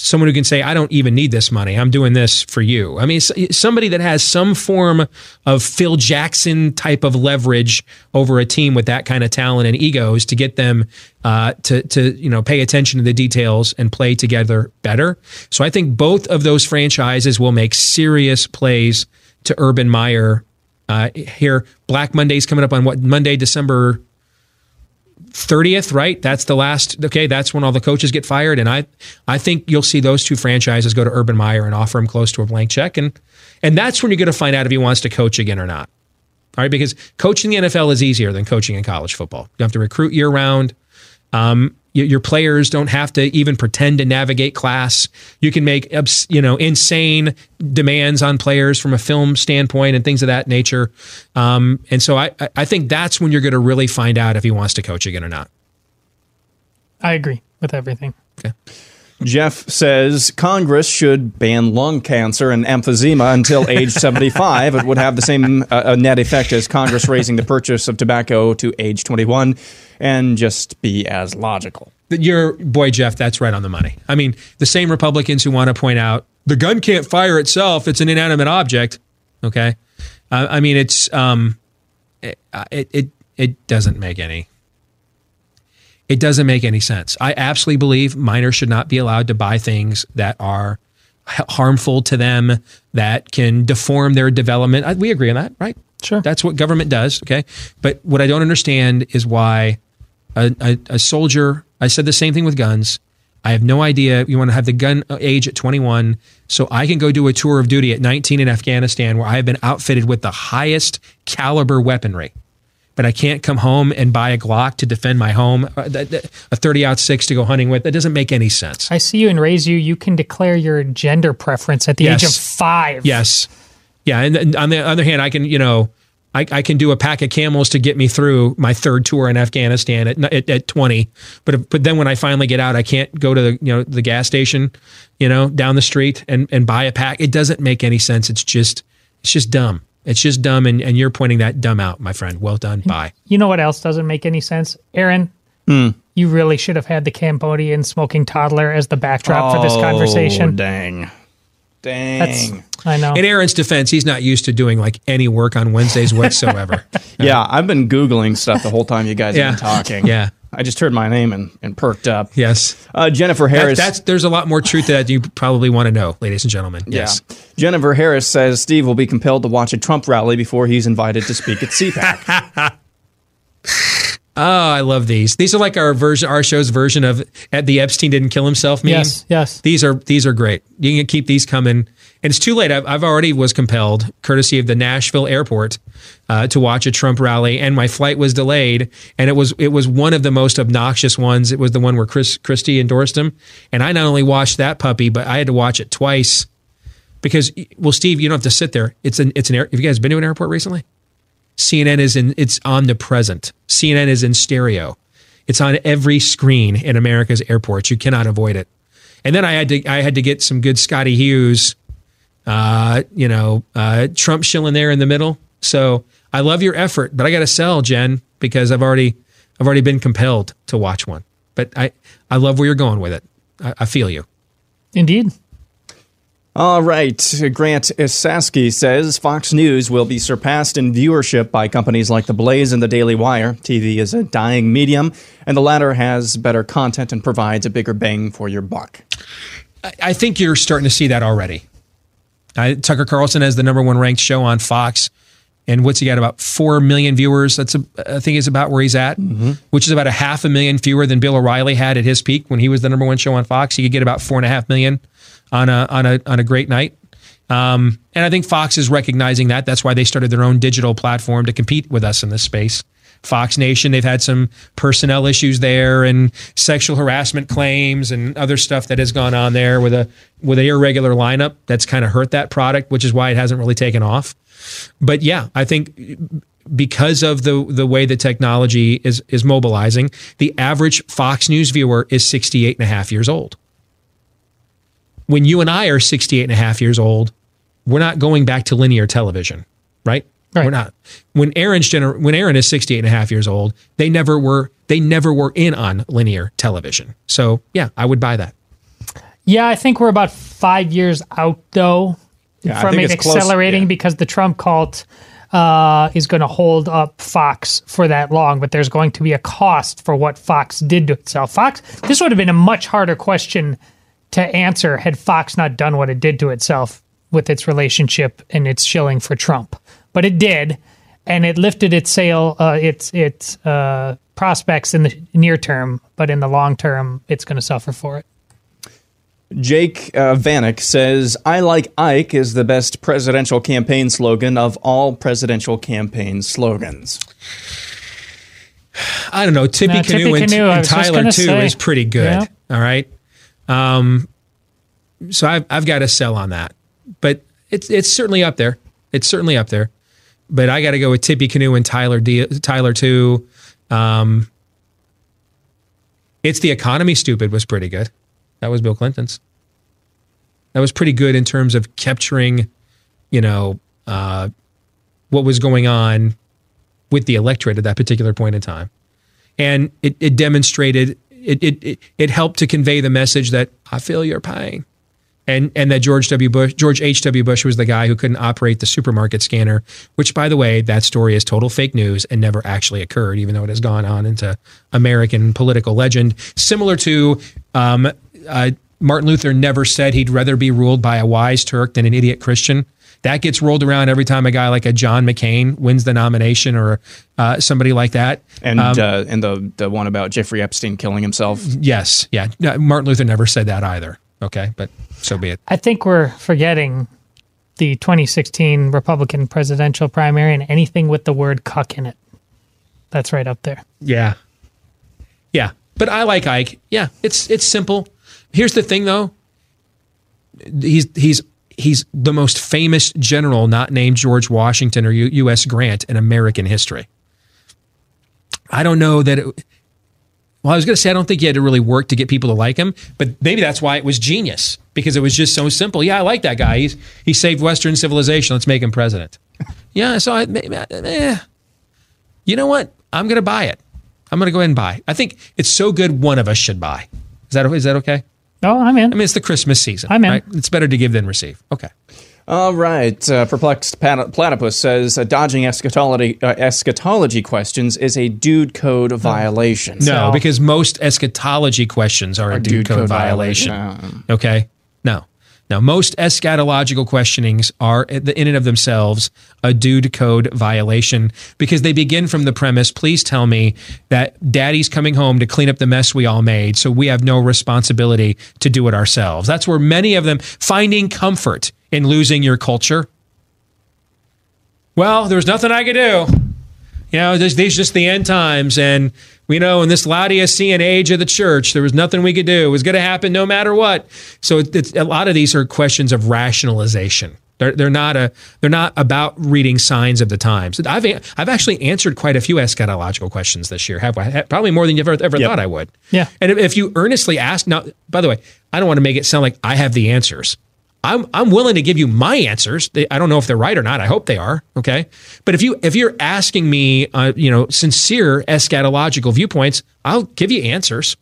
Someone who can say, "I don't even need this money. I'm doing this for you." I mean, somebody that has some form of Phil Jackson type of leverage over a team with that kind of talent and egos to get them uh, to to you know pay attention to the details and play together better. So I think both of those franchises will make serious plays to Urban Meyer. Uh, here, Black Monday's coming up on what Monday, December 30th, right? That's the last okay, that's when all the coaches get fired and I I think you'll see those two franchises go to Urban Meyer and offer him close to a blank check and and that's when you're going to find out if he wants to coach again or not. All right, because coaching the NFL is easier than coaching in college football. You have to recruit year round. Um, your players don't have to even pretend to navigate class. You can make you know insane demands on players from a film standpoint and things of that nature. Um, and so I I- I think that's when you're going to really find out if he wants to coach again or not. I agree with everything. Jeff says Congress should ban lung cancer and emphysema until age 75. It would have the same uh, uh, net effect as Congress raising the purchase of tobacco to age 21 and just be as logical. Your boy Jeff, that's right on the money. I mean, the same Republicans who want to point out the gun can't fire itself; it's an inanimate object. Okay, uh, I mean, it's um, it, it it it doesn't make any. It doesn't make any sense. I absolutely believe minors should not be allowed to buy things that are harmful to them, that can deform their development. We agree on that, right? Sure. That's what government does. Okay. But what I don't understand is why a, a, a soldier, I said the same thing with guns. I have no idea. You want to have the gun uh, age at 21, so I can go do a tour of duty at 19 in Afghanistan where I have been outfitted with the highest caliber weaponry. But I can't come home and buy a Glock to defend my home, uh, a 30 out six to go hunting with. That doesn't make any sense. I see you and raise you. You can declare your gender preference at the age of five. Yes. Yeah. And, on the other hand, I can, you know, I, I can do a pack of camels to get me through my third tour in Afghanistan at, at, at 20. But, if, but then when I finally get out, I can't go to the, you know, the gas station, you know, down the street and, and buy a pack. It doesn't make any sense. It's just, it's just dumb. It's just dumb. And, and you're pointing that dumb out, my friend. Well done. Bye. You know what else doesn't make any sense? Aaron, hmm. you really should have had the Cambodian smoking toddler as the backdrop for this oh, conversation. Oh, dang. Dang. That's, I know. In Aaron's defense, he's not used to doing like any work on Wednesdays whatsoever. yeah, I've been Googling stuff the whole time you guys Yeah. have been talking. Yeah. I just heard my name and, and perked up. yes. Uh, Jennifer That- Harris. that's there's a lot more truth to that you probably want to know, ladies and gentlemen. Yes. Yeah. Jennifer Harris says Steve will be compelled to watch a Trump rally before he's invited to speak at CPAC. Oh, I love these. These are like our version, our show's version of at the Epstein didn't kill himself meme. Yes, yes. These are these are great. You can keep these coming, and it's too late. I've, I've already was compelled, courtesy of the Nashville airport, uh, to watch a Trump rally, and my flight was delayed. And it was it was one of the most obnoxious ones. It was the one where Chris Christie endorsed him, and I not only watched that puppy, but I had to watch it twice because well, Steve, you don't have to sit there. It's an it's an air. Have you guys been to an airport recently? CNN is in it's omnipresent. CNN is in stereo. It's on every screen in America's airports. You cannot avoid it. And then I had to I had to get some good Scottie Hughes, uh, you know, uh, Trump shilling there in the middle. So I love your effort, but I got to sell Jen because I've already I've already been compelled to watch one. But I I love where you're going with it. I, I feel you. Indeed. All right. Grant Isaski says Fox News will be surpassed in viewership by companies like The Blaze and The Daily Wire. TV is a dying medium, and the latter has better content and provides a bigger bang for your buck. I, I think you're starting to see that already. Uh, Tucker Carlson has the number one ranked show on Fox. And what's he got? About four million viewers. That's a, I think is about where he's at, which is about a half a million fewer than Bill O'Reilly had at his peak when he was the number one show on Fox. He could get about four and a half million on a on a on a great night. Um, and I think Fox is recognizing that. That's why they started their own digital platform to compete with us in this space. Fox Nation, they've had some personnel issues there and sexual harassment claims and other stuff that has gone on there with a with a irregular lineup that's kind of hurt that product, which is why it hasn't really taken off. But yeah, I think because of the the way the technology is is mobilizing, the average Fox News viewer is 68 and a half years old. When you and I are 68 and a half years old, we're not going back to linear television, right? Right. We're not. When Aaron's gener- when Aaron is 68 and a half years old, they never were they never were in on linear television. So, yeah, I would buy that. Yeah, I think we're about five years out though Yeah, from it accelerating yeah. because the Trump cult uh, is going to hold up Fox for that long, but there's going to be a cost for what Fox did to itself. Fox, this would have been a much harder question to answer had Fox not done what it did to itself with its relationship and its shilling for Trump, but it did, and it lifted its sale, uh, its its uh, prospects in the near term, but in the long term, it's going to suffer for it. Jake uh, Vanek says, I like Ike is the best presidential campaign slogan of all presidential campaign slogans. I don't know. Tippy Nah, Canoe, Tippy and, Canoe, and Tyler too say. is pretty good. Yeah. All right. Um, so I've I've got to sell on that, but it's it's certainly up there. It's certainly up there. But I got to go with Tippecanoe and Tyler D, Tyler too. Um, it's the economy. Stupid was pretty good. That was Bill Clinton's. That was pretty good in terms of capturing, you know, uh, what was going on with the electorate at that particular point in time. And it, it demonstrated, it, it, it, it helped to convey the message that I feel your pain. And, and that George W. Bush, George H.W. Bush was the guy who couldn't operate the supermarket scanner, which, by the way, that story is total fake news and never actually occurred, even though it has gone on into American political legend. Similar to um, uh, Martin Luther never said he'd rather be ruled by a wise Turk than an idiot Christian. That gets rolled around every time a guy like a John McCain wins the nomination or uh, somebody like that. And Um, uh, and the the one about Jeffrey Epstein killing himself. yes, yeah. Martin Luther never said that either. Okay, but so be it. I think we're forgetting the 2016 Republican presidential primary and anything with the word cuck in it. That's right up there. Yeah. Yeah. But I like Ike. Yeah. It's it's simple. Here's the thing though. He's he's he's the most famous general not named George Washington or U- US Grant in American history. I don't know that it, well, I was going to say I don't think he had to really work to get people to like him, but maybe that's why it was genius because it was just so simple. Yeah, I like that guy. He's he saved Western civilization. Let's make him president. yeah, so I, eh, you know what? I'm going to buy it. I'm going to go ahead and buy. I think it's so good. One of us should buy. Is that is that okay? Oh, I'm in. I mean, it's the Christmas season. I'm in. Right? It's better to give than receive. Okay. All right. Uh, Perplexed Platypus says uh, dodging eschatology, uh, eschatology questions is a dude code violation. No, So- because most eschatology questions are a dude, code, violation. violation. Okay. No, Now, most eschatological questionings are, in and of themselves, a dude code violation because they begin from the premise please tell me that daddy's coming home to clean up the mess we all made, so we have no responsibility to do it ourselves. That's where many of them finding comfort in losing your culture. Well, there's nothing I could do. You know, these just the end times, and we know in this Laodicean age of the church, there was nothing we could do. It was going to happen no matter what. So it's, a lot of these are questions of rationalization. They're, they're not a they're not about reading signs of the times. I've I've actually answered quite a few eschatological questions this year. Have I? Probably more than you ever ever Yep. thought I would. Yeah. And if, if you earnestly ask, now, by the way, I don't want to make it sound like I have the answers. I'm I'm willing to give you my answers. I don't know if they're right or not. I hope they are. Okay, but if you if you're asking me, uh, you know, sincere eschatological viewpoints, I'll give you answers.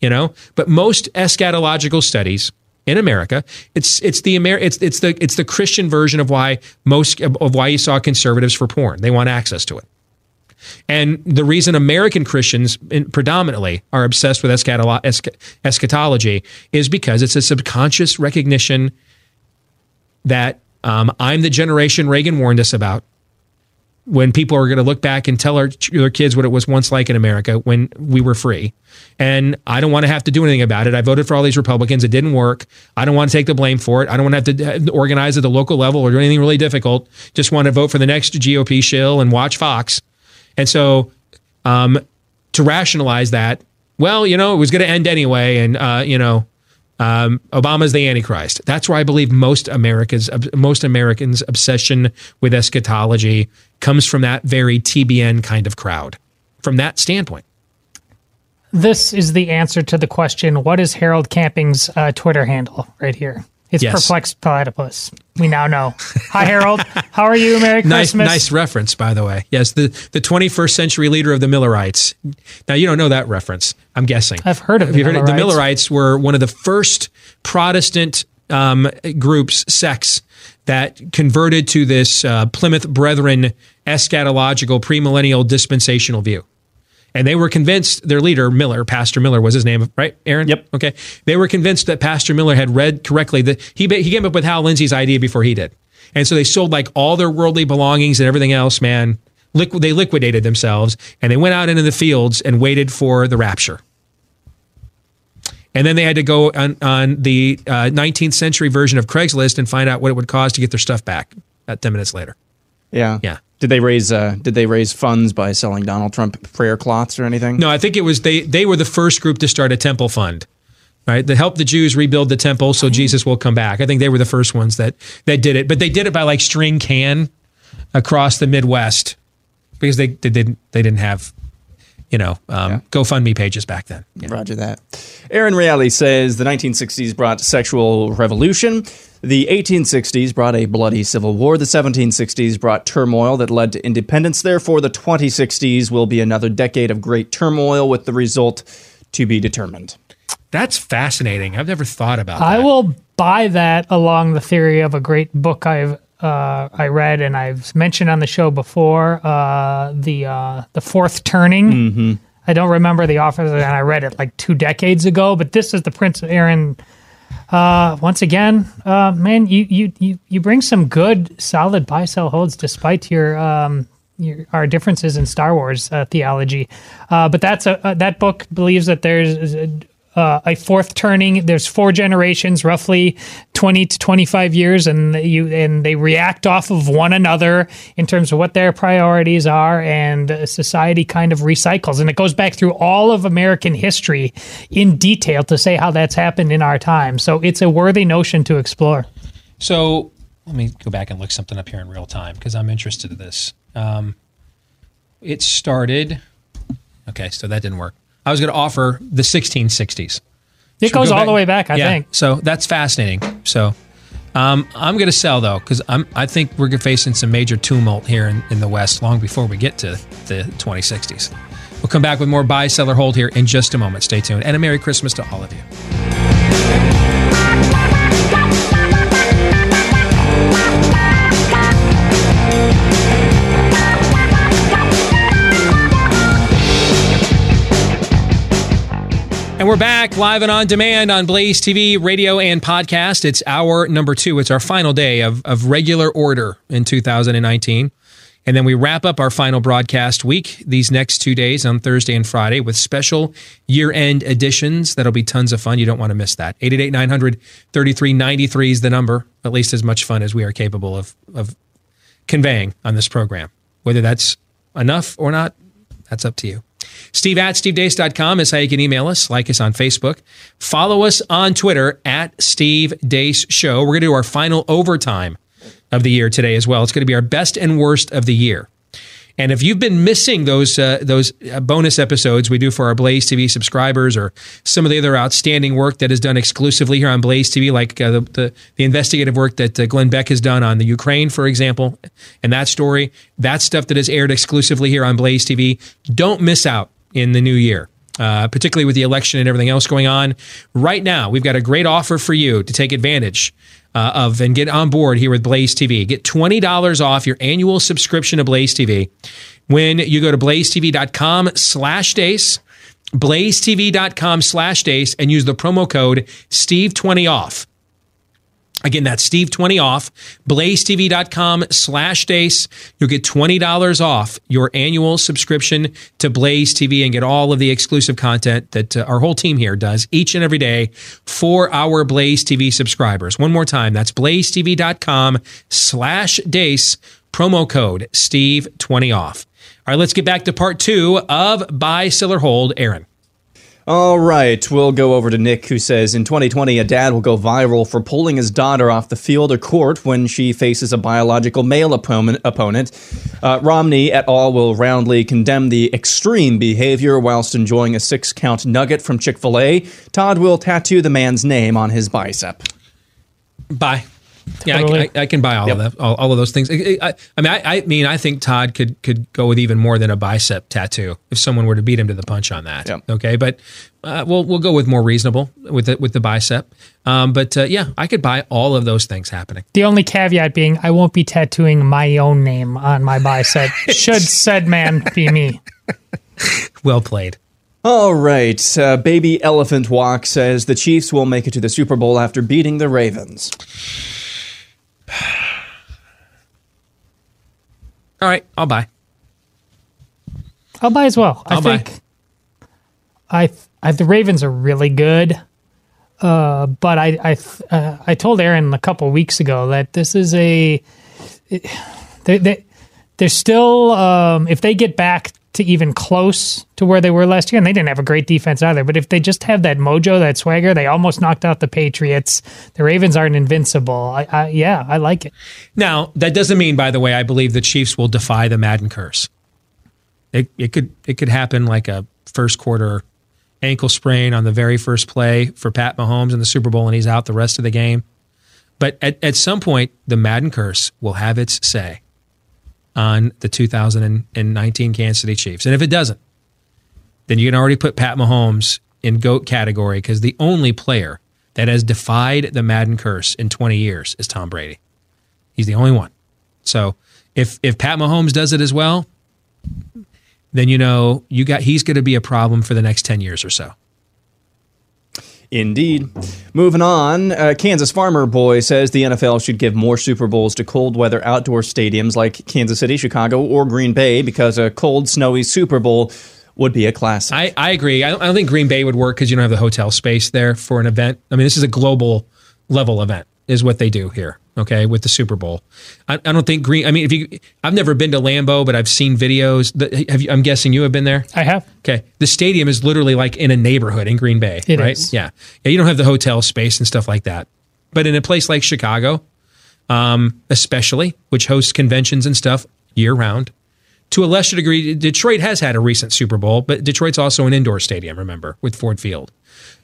You know, but most eschatological studies in America, it's it's the Amer- it's it's the it's the Christian version of why most of why you saw conservatives for porn. They want access to it. And the reason American Christians predominantly are obsessed with eschatolo- esch- eschatology is because it's a subconscious recognition that um, I'm the generation Reagan warned us about. When people are going to look back and tell our, their kids what it was once like in America when we were free. And I don't want to have to do anything about it. I voted for all these Republicans. It didn't work. I don't want to take the blame for it. I don't want to have to uh, organize at the local level or do anything really difficult. Just want to vote for the next GOP shill and watch Fox. And so, um, to rationalize that, well, you know, it was going to end anyway, and uh, you know, um, Obama's the Antichrist. That's where I believe most Americans, most Americans' obsession with eschatology comes from that very TBN kind of crowd. From that standpoint, This is the answer to the question what is Harold Camping's uh, Twitter handle right here? It's Yes. perplexed platypus. We now know. Hi, Harold. How are you? Merry nice, Christmas. nice reference, by the way. Yes, the the 21st century leader of the Millerites. Now you don't know that reference. I'm guessing. I've heard of Have the you heard it? The Millerites. Millerites were one of the first Protestant um, groups, sects that converted to this uh, Plymouth Brethren eschatological premillennial dispensational view. And they were convinced their leader, Miller, Pastor Miller was his name, right, Aaron? Yep. Okay. They were convinced that Pastor Miller had read correctly. That he he came up with Hal Lindsey's idea before he did, and so they sold like all their worldly belongings and everything else. Man, Liqu- they liquidated themselves, and they went out into the fields and waited for the rapture. And then they had to go on, on the uh, 19th century version of Craigslist and find out what it would cost to get their stuff back. About 10 minutes later. Yeah. Yeah. Did they raise uh, Did they raise funds by selling Donald Trump prayer cloths or anything? No, I think it was they. They were the first group to start a temple fund, right? To help the Jews rebuild the temple so Jesus will come back. I think they were the first ones that that did it. But they did it by like string can across the Midwest because they they didn't they didn't have you know um, GoFundMe pages back then. you know. Roger that. Aaron Reale says the 1960s brought sexual revolution. The 1860s brought a bloody civil war. The 1760s brought turmoil that led to independence. Therefore, the 2060s will be another decade of great turmoil with the result to be determined. That's fascinating. I've never thought about I that. will buy that along the theory of a great book I've uh, I read and I've mentioned on the show before. Uh, the uh, the fourth turning. Mm-hmm. I don't remember the author, and I read it like two decades ago. But this is the Prince Aaron. Uh, once again, uh, man, you, you you you bring some good, solid buy sell holds despite your um, your, our differences in Star Wars uh, theology. Uh, but that's a uh, that book believes that there's uh, a fourth turning. There's four generations, roughly twenty to twenty five years, and you and they react off of one another in terms of what their priorities are, and society kind of recycles, and it goes back through all of American history in detail to say how that's happened in our time. So it's a worthy notion to explore. So let me go back and look something up here in real time because I'm interested in this. Um, it started. Okay, so that didn't work. I was going to offer the 1660s. It Should goes go all back? the way back, I yeah, think. So that's fascinating. So um, I'm going to sell though because I'm I think we're facing some major tumult here in, in the West long before we get to the 2060s. We'll come back with more buy, seller, hold here in just a moment. Stay tuned, and a Merry Christmas to all of you. And we're back live and on demand on Blaze TV, radio, and podcast. It's our number two. It's our final day of, of regular order in 2019. And then we wrap up our final broadcast week these next two days on Thursday and Friday with special year end editions. That'll be tons of fun. You don't want to miss that. 888 900 3393 is the number, at least as much fun as we are capable of, of conveying on this program. Whether that's enough or not, that's up to you. Steve at stevedeace.com is how you can email us, like us on Facebook. Follow us on Twitter at Steve Deace Show. We're going to do our final overtime of the year today as well. It's going to be our best and worst of the year. And if you've been missing those uh, those uh, bonus episodes we do for our Blaze TV subscribers, or some of the other outstanding work that is done exclusively here on Blaze TV, like uh, the, the, the investigative work that uh, Glenn Beck has done on the Ukraine, for example, and that story, that stuff that is aired exclusively here on Blaze TV, don't miss out in the new year. Uh, particularly with the election and everything else going on. Right now, we've got a great offer for you to take advantage uh, of and get on board here with Blaze TV. Get $20 off your annual subscription to Blaze TV when you go to blazetv.com slash deace, blazetv.com slash deace, and use the promo code Steve20 off. Again, that's Steve20 off, blazetv.com slash deace. You'll get $20 off your annual subscription to Blaze TV and get all of the exclusive content that uh, our whole team here does each and every day for our Blaze TV subscribers. One more time, that's blazetv.com slash deace, promo code Steve20 off. All right, let's get back to part two of Buy, Sell, or Hold. Aaron. All right, we'll go over to Nick, who says in 2020, a dad will go viral for pulling his daughter off the field or court when she faces a biological male opponent. opponent. Uh, Romney et al. will roundly condemn the extreme behavior whilst enjoying a six count nugget from Chick fil A. Todd will tattoo the man's name on his bicep. Bye. Yeah, I, Totally. I, I can buy all of that, all, all of those things. I, I, I mean, I, I mean, I think Todd could could go with even more than a bicep tattoo if someone were to beat him to the punch on that. Yeah. Okay, but uh, we'll we'll go with more reasonable with the, with the bicep. Um, but uh, yeah, I could buy all of those things happening. The only caveat being, I won't be tattooing my own name on my bicep. Should said man be me? Well played. All right, uh, Baby Elephant Walk says the Chiefs will make it to the Super Bowl after beating the Ravens. All right, I'll buy. I'll buy as well. I'll I buy. think I, I the Ravens are really good. Uh, but I I uh, I told Aaron a couple weeks ago that this is a they they they're still um, if they get back to even close to where they were last year, and they didn't have a great defense either. But if they just have that mojo, that swagger, they almost knocked out the Patriots. The Ravens aren't invincible. I, I yeah, I like it. Now that doesn't mean, by the way, I believe the Chiefs will defy the Madden curse. It it could it could happen like a first quarter ankle sprain on the very first play for Pat Mahomes in the Super Bowl, and he's out the rest of the game. But at, at some point, the Madden curse will have its say on the 2019 Kansas City Chiefs. And if it doesn't, then you can already put Pat Mahomes in GOAT category because the only player that has defied the Madden curse in 20 years is Tom Brady. He's the only one. So if if Pat Mahomes does it as well, then you know you got he's going to be a problem for the next 10 years or so. Indeed. Moving on, uh, Kansas Farmer Boy says the NFL should give more Super Bowls to cold weather outdoor stadiums like Kansas City, Chicago, or Green Bay because a cold, snowy Super Bowl would be a classic. I, I agree. I don't, I don't think Green Bay would work because you don't have the hotel space there for an event. I mean, this is a global level event, is what they do here. Okay, with the Super Bowl, I, I don't think Green. I mean, if you, I've never been to Lambeau, but I've seen videos. That, have you, I'm guessing you have been there. I have. Okay, the stadium is literally like in a neighborhood in Green Bay, It right? is. Yeah, yeah. You don't have the hotel space and stuff like that, but in a place like Chicago, um, especially which hosts conventions and stuff year round. To a lesser degree, Detroit has had a recent Super Bowl, but Detroit's also an indoor stadium. Remember with Ford Field,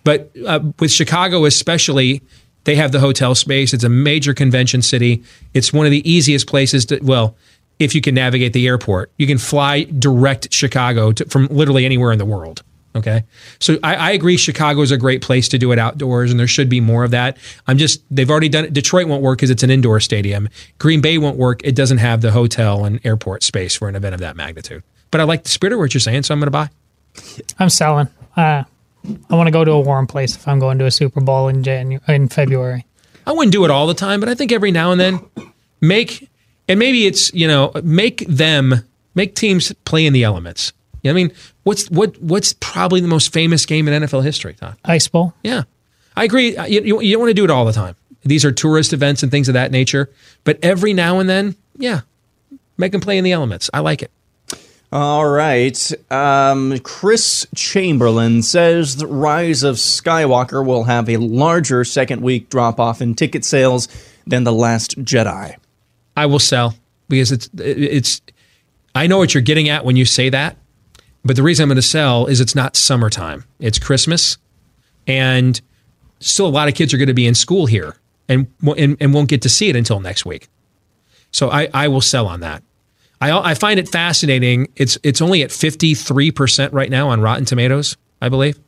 but uh, with Chicago especially, they have the hotel space. It's a major convention city. It's one of the easiest places to well. If you can navigate the airport, you can fly direct Chicago to, from literally anywhere in the world. Okay. So I, I agree Chicago is a great place to do it outdoors and there should be more of that. I'm just, they've already done it. Detroit won't work because it's an indoor stadium. Green Bay won't work. It doesn't have the hotel and airport space for an event of that magnitude. But I like the spirit of what you're saying, so I'm going to buy. I'm selling. Uh, I want to go to a warm place if I'm going to a Super Bowl in January in February. I wouldn't do it all the time, but I think every now and then make and maybe it's you know make them make teams play in the elements. You know what I mean, what's what what's probably the most famous game in NFL history, Todd? Ice Bowl. Yeah, I agree. Uh, you, you, you don't want to do it all the time. These are tourist events and things of that nature. But every now and then, yeah, make them play in the elements. I like it. All right. Um, Chris Chamberlain says the Rise of Skywalker will have a larger second week drop off in ticket sales than The Last Jedi. I will sell because it's it's. I know what you're getting at when you say that, but the reason I'm going to sell is it's not summertime. It's Christmas, and still a lot of kids are going to be in school here and and, and won't get to see it until next week. So I, I will sell on that. I, I find it fascinating. It's it's only at 53% right now on Rotten Tomatoes, I believe,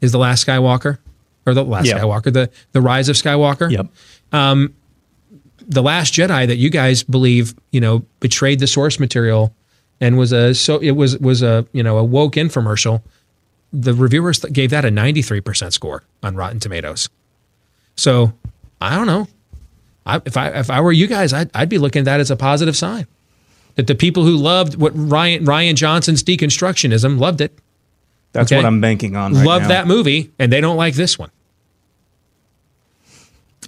is The Last Skywalker or The Last Yeah. Skywalker, the, the Rise of Skywalker. Yep. Um, The Last Jedi that you guys believe, you know, betrayed the source material and was a so it was was a, you know, a woke infomercial. The reviewers gave that a 93% score on Rotten Tomatoes. So, I don't know. I, if I if I were you guys, I'd, I'd be looking at that as a positive sign. That the people who loved what Rian Rian Johnson's deconstructionism loved it, That's Okay. what I'm banking on right loved now. that movie, and they don't like this one.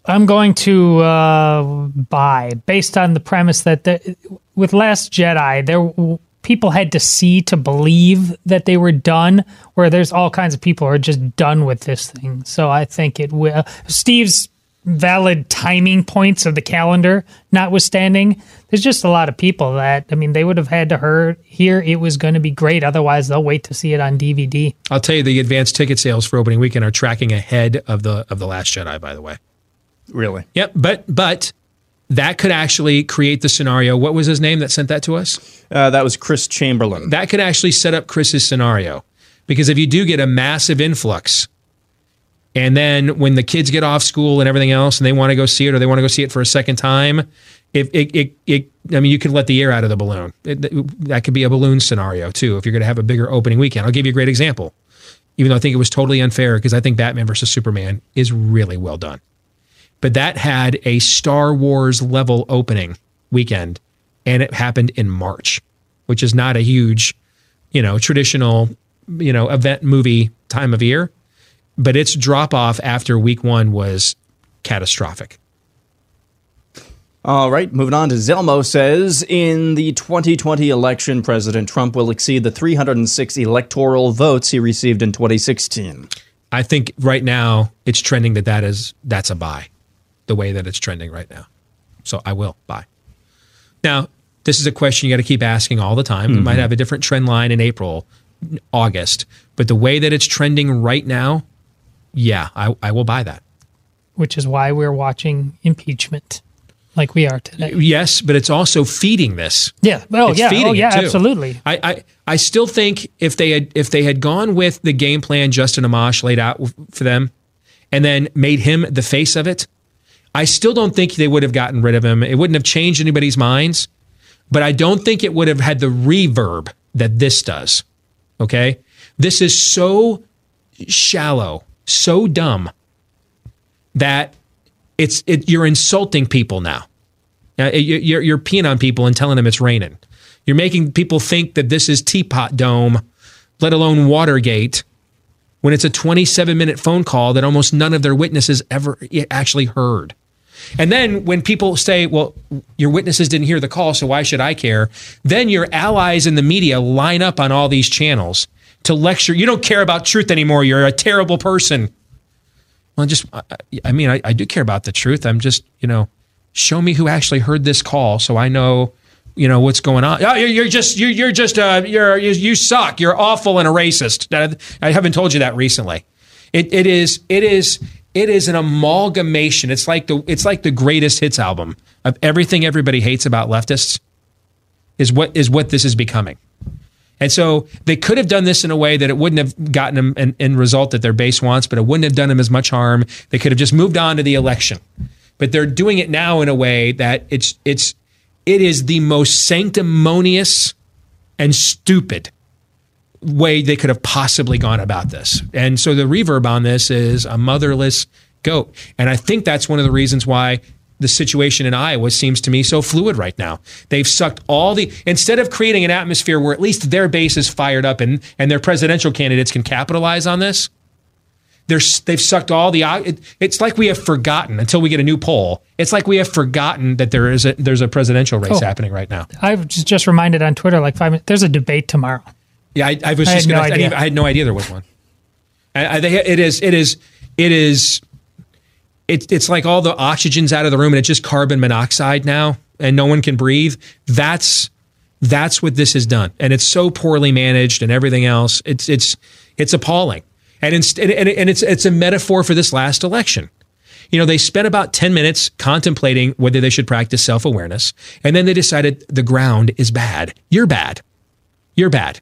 I'm going to uh, buy based on the premise that the, with Last Jedi, there people had to see to believe that they were done. Where there's all kinds of people who are just done with this thing. So I think it will. Steve's valid timing points of the calendar notwithstanding, there's just a lot of people that I mean they would have had to hear hear it was going to be great. Otherwise, they'll wait to see it on DVD. I'll tell you, the advanced ticket sales for opening weekend are tracking ahead of the of the Last Jedi. By the way, Really? yep. But but that could actually create the scenario. What was his name that sent that to us? Uh, that was Chris Chamberlain. that could actually set up Chris's scenario. Because if you do get a massive influx, and then when the kids get off school and everything else, and they want to go see it or they want to go see it for a second time, if it, it, it I mean, you could let the air out of the balloon. It- that could be a balloon scenario too. If you're going to have a bigger opening weekend, I'll give you a great example. Even though I think it was totally unfair because I think Batman versus Superman is really well done, but that had a Star Wars level opening weekend, and it happened in March, which is not a huge you know, traditional, you know, event movie time of year, but its drop off after week one was catastrophic. All right, moving on to Zelmo says in the 2020 election, President Trump will exceed the 306 electoral votes he received in 2016. I think right now it's trending that that is that's a buy, the way that it's trending right now. So I will buy. Now, this is a question you got to keep asking all the time. We might mm-hmm. have a different trend line in April, August, but the way that it's trending right now, yeah, I, I will buy that. which is why we're watching impeachment like we are today. Yes, but it's also feeding this. Yeah. Oh, It's yeah. Oh, feeding Oh, it, yeah. Absolutely. I, I I still think if they had if they had gone with the game plan Justin Amash laid out for them, and then made him the face of it, I still don't think they would have gotten rid of him. It wouldn't have changed anybody's minds, but I don't think it would have had the reverb that this does. Okay, this is so shallow, so dumb that it's it, you're insulting people now. You're, you're peeing on people and telling them it's raining. You're making people think that this is Teapot Dome, let alone Watergate, when it's a 27 minute phone call that almost none of their witnesses ever actually heard. And then when people say, well, your witnesses didn't hear the call, so why should I care? Then your allies in the media line up on all these channels to lecture. You don't care about truth anymore. You're a terrible person. Well, just, I- I mean, I, I do care about the truth. I'm just, you know, show me who actually heard this call so I know, you know, what's going on. Oh, you're, you're just, you're, you're just, uh, you're, you, you suck. You're awful and a racist. I, haven't told you that recently. It, it is, it is, it is an amalgamation. It's like the, it's like the greatest hits album of everything everybody hates about leftists is what, is what this is becoming. And so they could have done this in a way that it wouldn't have gotten them an end result that their base wants, but it wouldn't have done them as much harm. They could have just moved on to the election. But they're doing it now in a way that it's it's it is the most sanctimonious and stupid way they could have possibly gone about this. And so the reverb on this is a motherless goat. And I think that's one of the reasons why the situation in Iowa seems to me so fluid right now. They've sucked all the instead of creating an atmosphere where at least their base is fired up and and their presidential candidates can capitalize on this. They're, they've sucked all the. It, it's like we have forgotten until we get a new poll. It's like we have forgotten that there is a there's a presidential race Oh. happening right now. I was just, reminded on Twitter like five minutes. There's a debate tomorrow. Yeah, I, I was I just had gonna. I, idea. even- I had no idea there was one. I, I, they, it is. It is. It is. It's it's like all the oxygen's out of the room and it's just carbon monoxide now, and no one can breathe. That's that's what this has done, and it's so poorly managed and everything else. It's it's it's appalling, and inst- and, and, it's it's a metaphor for this last election. You know, they spent about 10 minutes contemplating whether they should practice self awareness. And then they decided the ground is bad. You're bad. You're bad.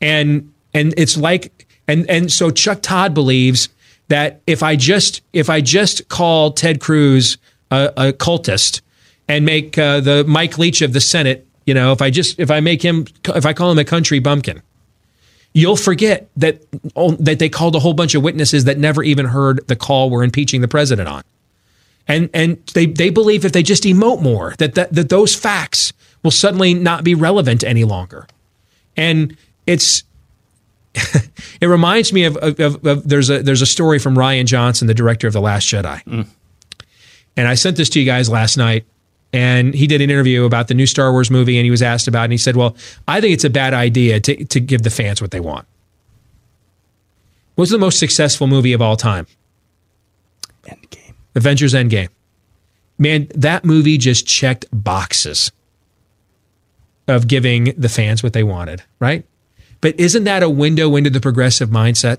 And, and it's like, and, and so Chuck Todd believes that if I just, if I just call Ted Cruz a, a cultist and make uh, the Mike Leach of the Senate, you know, if I just, if I make him, if I call him a country bumpkin, you'll forget that that they called a whole bunch of witnesses that never even heard the call we're impeaching the president on. And and they, they believe if they just emote more, that, that that those facts will suddenly not be relevant any longer. And it's it reminds me of, of, of, of- there's a there's a story from Rian Johnson, the director of The Last Jedi. Mm. And I sent this to you guys last night. And he did an interview about the new Star Wars movie, and he was asked about it, and he said, Well, I think it's a bad idea to, to give the fans what they want. What's the most successful movie of all time? Endgame. Avengers Endgame. Man, that movie just checked boxes of giving the fans what they wanted, right? But isn't that a window into the progressive mindset?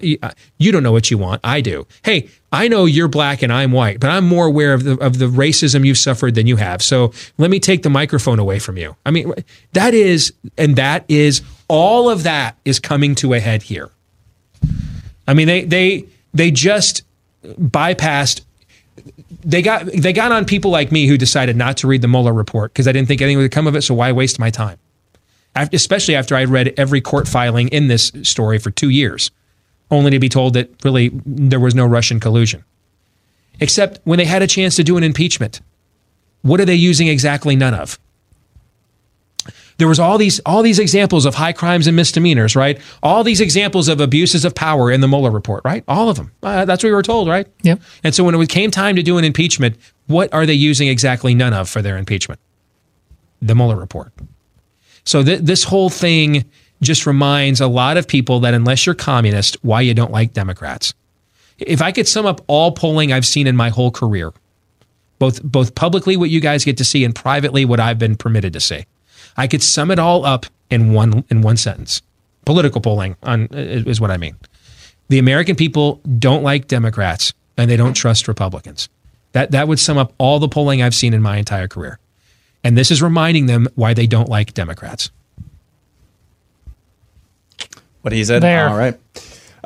You don't know what you want. I do. Hey, I know you're black and I'm white, but I'm more aware of the of the racism you've suffered than you have. So let me take the microphone away from you. I mean, that is, and that is all of that is coming to a head here. I mean, they they they just bypassed. They got they got on people like me who decided not to read the Mueller report because I didn't think anything would come of it. So why waste my time? Especially after I read every court filing in this story for two years, only to be told that really there was no Russian collusion. Except when they had a chance to do an impeachment, what are they using exactly none of? There was all these all these examples of high crimes and misdemeanors, right? All these examples of abuses of power in the Mueller report, right? All of them. Uh, that's what we were told, right? Yep. And so when it came time to do an impeachment, what are they using exactly none of for their impeachment? The Mueller report. So th- this whole thing just reminds a lot of people that unless you're communist, why you don't like Democrats. If I could sum up all polling I've seen in my whole career, both both publicly what you guys get to see and privately what I've been permitted to see, I could sum it all up in one in one sentence. Political polling on is what I mean. The American people don't like Democrats and they don't trust Republicans. That that would sum up all the polling I've seen in my entire career. And this is reminding them why they don't like Democrats. What he said? There. All right.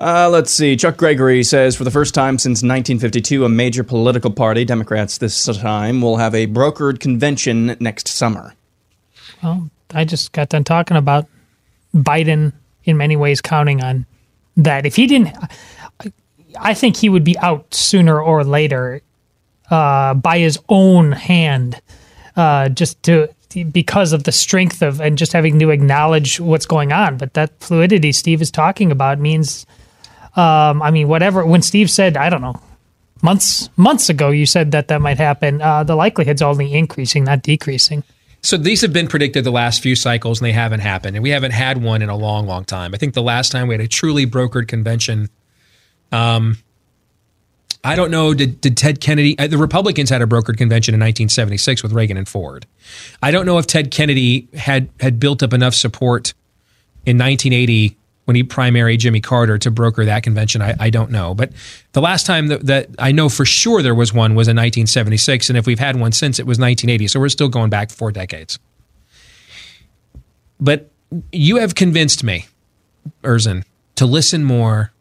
Uh, let's see. Chuck Gregory says for the first time since 1952, a major political party, Democrats this time, will have a brokered convention next summer. Well, I just got done talking about Biden in many ways counting on that. If he didn't, I think he would be out sooner or later uh, by his own hand, uh, just to because of the strength of and just having to acknowledge what's going on. But that fluidity Steve is talking about means, um, I mean, whatever. When Steve said, I don't know. Months months ago, you said that that might happen. Uh, the likelihood's only increasing, not decreasing. So these have been predicted the last few cycles and they haven't happened. And we haven't had one in a long, long time. I think the last time we had a truly brokered convention, um, I don't know, did, did Ted Kennedy, uh, the Republicans had a brokered convention in 1976 with Reagan and Ford. I don't know if Ted Kennedy had, had built up enough support in 1980 when he primaried Jimmy Carter to broker that convention. I, I don't know. But the last time that, that I know for sure there was one was in 1976. And if we've had one since, it was 1980. So we're still going back four decades. But you have convinced me, Erzen, to listen more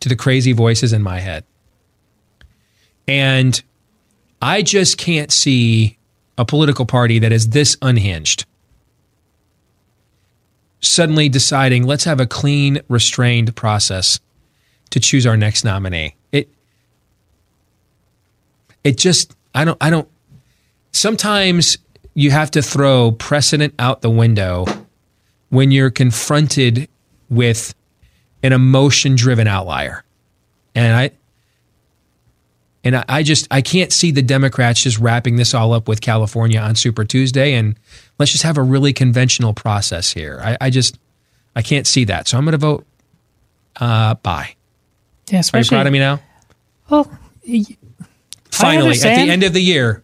to the crazy voices in my head. And I just can't see a political party that is this unhinged suddenly deciding let's have a clean, restrained process to choose our next nominee. It it just I don't I don't sometimes you have to throw precedent out the window when you're confronted with an emotion driven outlier. And I and I, I just I can't see the Democrats just wrapping this all up with California on Super Tuesday and let's just have a really conventional process here. I, I just I can't see that. So I'm gonna vote uh bye. Yeah, Are you proud of me now? Well, Finally, at the end of the year,